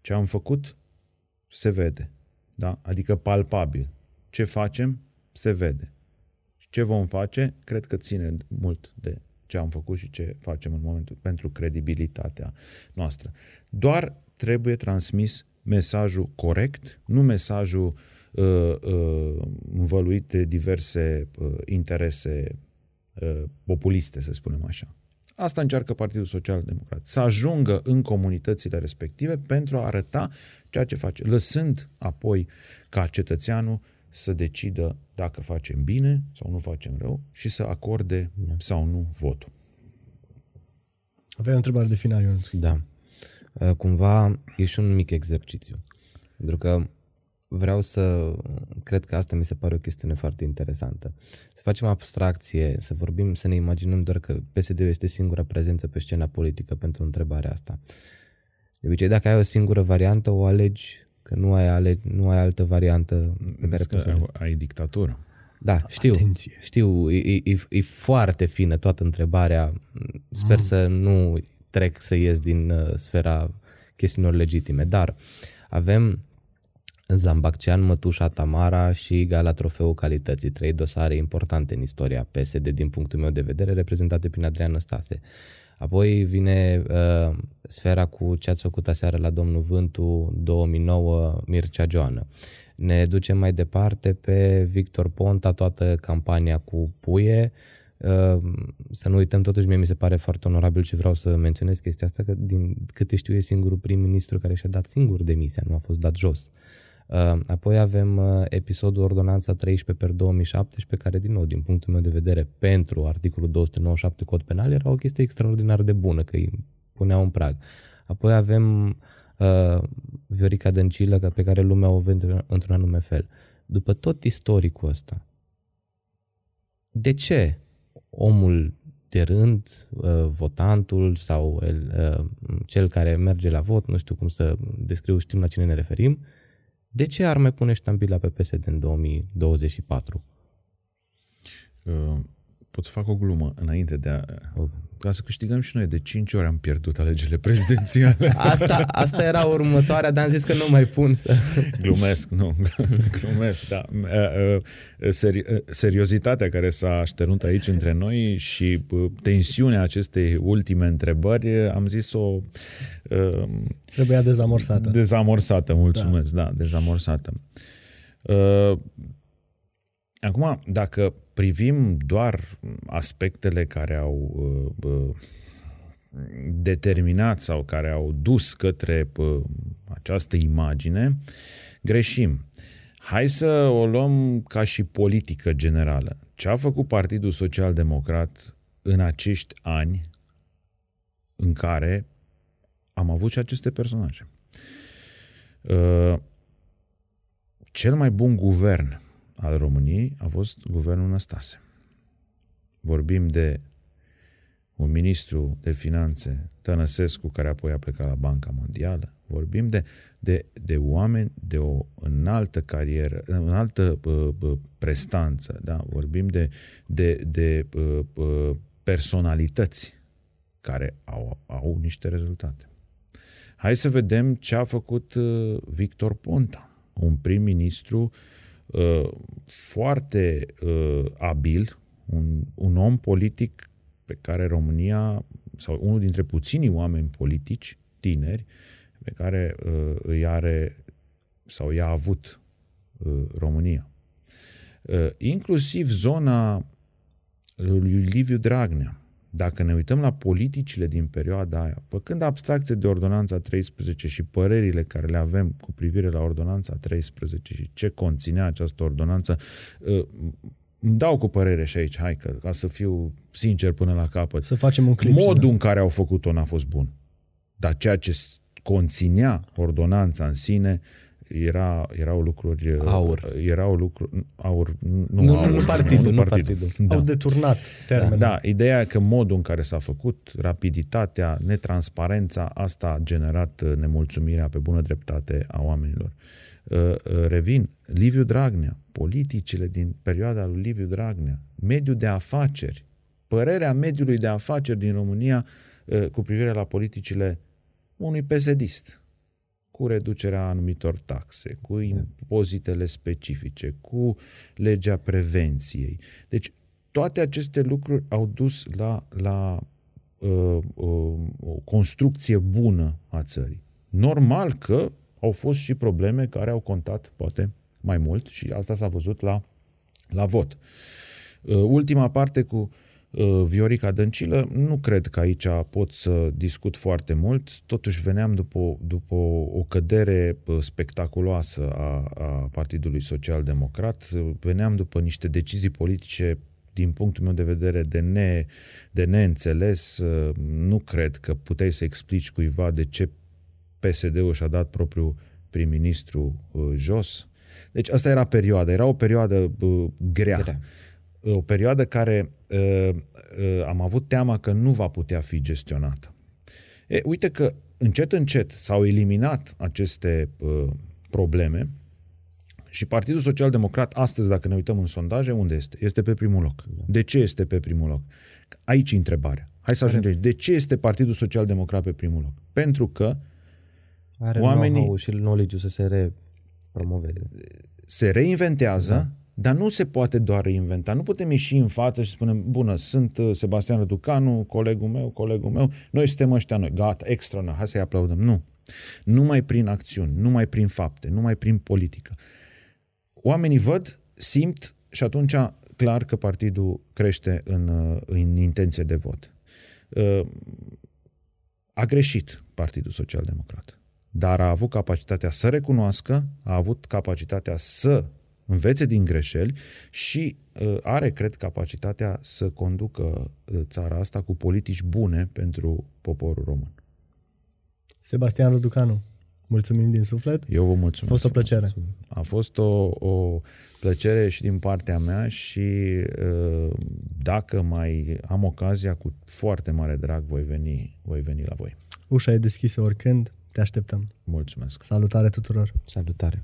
Ce am făcut? Se vede. Da? Adică palpabil. Ce facem? Se vede. Ce vom face? Cred că ține mult de ce am făcut și ce facem în momentul pentru credibilitatea noastră. Doar trebuie transmis mesajul corect, nu mesajul uh, uh, învăluit de diverse uh, interese uh, populiste, să spunem așa. Asta încearcă Partidul Social Democrat, să ajungă în comunitățile respective pentru a arăta ceea ce face, lăsând apoi ca cetățeanul să decidă dacă facem bine sau nu facem rău și să acorde da. sau nu votul. Aveai o întrebare de final, Ionuț. Da. Uh, cumva e și un mic exercițiu. Pentru că vreau să, cred că asta mi se pare o chestiune foarte interesantă. Să facem abstracție, să vorbim, să ne imaginăm doar că PSD este singura prezență pe scena politică pentru întrebarea asta. De obicei, dacă ai o singură variantă, o alegi, că nu ai, ale, nu ai altă variantă pe care poți să ai dictatură. Da, știu, Atenție. știu, e, e, e foarte fină toată întrebarea. Sper mm. să nu trec să ies din uh, sfera chestiunilor legitime, dar avem Zambaccean, Mătușa, Tamara și Gala Trofeul Calității, trei dosare importante în istoria PSD din punctul meu de vedere, reprezentate prin Adrian Năstase. Apoi vine uh, sfera cu ce ați făcut aseară la Domnul Vântu 2009 Mircea Joană. Ne ducem mai departe pe Victor Ponta, toată campania cu Puie, uh, să nu uităm, totuși mie mi se pare foarte onorabil și vreau să menționez chestia asta, că din câte știu e singurul prim-ministru care și-a dat singur demisia, nu a fost dat jos. Uh, apoi avem uh, episodul Ordonanța 13 per 2017, care, din nou, din punctul meu de vedere, pentru articolul 297 cod penal, era o chestie extraordinar de bună, că îi puneau în prag. Apoi avem uh, Viorica Dăncilă, pe care lumea o vede într-un anume fel. După tot istoricul ăsta, de ce omul de rând, uh, votantul sau el, uh, cel care merge la vot, nu știu cum să descriu, știm la cine ne referim, uh, de ce ar mai pune ștampila pe PSD în 2024? Uh, pot să fac o glumă înainte de a... Ca să câștigăm și noi. De 5 ori am pierdut alegerile prezidențiale. Asta, asta era următoarea, dar am zis că nu mai pun să... Glumesc, nu. Glumesc, da. Uh, uh, seri, seriozitatea care s-a așternut aici între noi și tensiunea acestei ultime întrebări, am zis-o... Trebuia dezamorsată. Dezamorsată, mulțumesc, da, da dezamorsată. Acum, dacă privim doar aspectele care au uh, uh, determinat sau care au dus către uh, această imagine, greșim. Hai să o luăm ca și politică generală. Ce a făcut Partidul Social Democrat în acești ani în care am avut și aceste personaje? Cel mai bun guvern al României a fost guvernul Năstase. Vorbim de un ministru de finanțe, Tănăsescu, care apoi a plecat la Banca Mondială. Vorbim de, de, de oameni de o înaltă carieră, înaltă uh, prestanță. Da? Vorbim de, de, de uh, personalități care au, au niște rezultate. Hai să vedem ce a făcut uh, Victor Ponta, un prim-ministru uh, Uh, foarte uh, abil, un, un om politic pe care România, sau unul dintre puținii oameni politici tineri, pe care uh, îi are sau i-a avut uh, România. Uh, inclusiv zona lui Liviu Dragnea, dacă ne uităm la politicile din perioada aia, făcând abstracție de Ordonanța 13 și părerile care le avem cu privire la Ordonanța 13 și ce conținea această ordonanță, uh, îmi dau cu părere și aici, hai că, ca să fiu sincer până la capăt. Să facem un clip. Modul în care au făcut-o n-a fost bun. Dar ceea ce conținea ordonanța în sine era, erau lucruri... Aur. Erau lucruri... Aur, nu, nu, aur, nu, nu partidul. Nu partidul. partidul. Da. Au deturnat termenul. Da, da, ideea că modul în care s-a făcut, rapiditatea, netransparența, asta a generat uh, nemulțumirea pe bună dreptate a oamenilor. Uh, uh, revin, Liviu Dragnea, politicile din perioada lui Liviu Dragnea, mediul de afaceri, părerea mediului de afaceri din România cu privire la politicile unui pesedist cu reducerea anumitor taxe, cu impozitele specifice, cu legea prevenției. Deci, toate aceste lucruri au dus la, la uh, uh, o construcție bună a țării. Normal că au fost și probleme care au contat, poate, mai mult și asta s-a văzut la, la vot. Uh, ultima parte cu uh, Viorica Dăncilă, nu cred că aici pot să discut foarte mult, totuși veneam după, după o cădere uh, spectaculoasă a, a Partidului Social Democrat, veneam după niște decizii politice din punctul meu de vedere, de, ne, de neînțeles. Nu cred că puteai să explici cuiva de ce PSD-ul și-a dat propriul prim-ministru uh, jos. Deci asta era perioada, era o perioadă uh, grea. grea. O perioadă care uh, uh, am avut teama că nu va putea fi gestionată. E, uite că încet, încet s-au eliminat aceste uh, probleme și Partidul Social Democrat astăzi, dacă ne uităm în sondaje, unde este? Este pe primul loc. De ce este pe primul loc? Aici e întrebarea. Hai să ajungem. De ce este Partidul Social Democrat pe primul loc? Pentru că are oamenii know și knowledge să se repromoveze. Se reinventează, da. Dar nu se poate doar reinventa. Nu putem ieși în față și spunem, bună, sunt uh, Sebastian Răducanu, colegul meu, colegul meu, noi suntem ăștia noi, gata, extra, hai să-i aplaudăm. Nu. Numai prin acțiuni, numai prin fapte, numai prin politică. Oamenii văd, simt și atunci clar că partidul crește în, uh, în intenție de vot. Uh, a greșit Partidul Social Democrat dar a avut capacitatea să recunoască, a avut capacitatea să învețe din greșeli și uh, are, cred, capacitatea să conducă uh, țara asta cu politici bune pentru poporul român. Sebastian Răducanu, mulțumim din suflet. Eu vă mulțumesc. A fost o plăcere. A fost o, o plăcere și din partea mea și uh, dacă mai am ocazia, cu foarte mare drag voi veni, voi veni la voi. Ușa e deschisă oricând. Te așteptăm. Mulțumesc. Salutare tuturor. Salutare.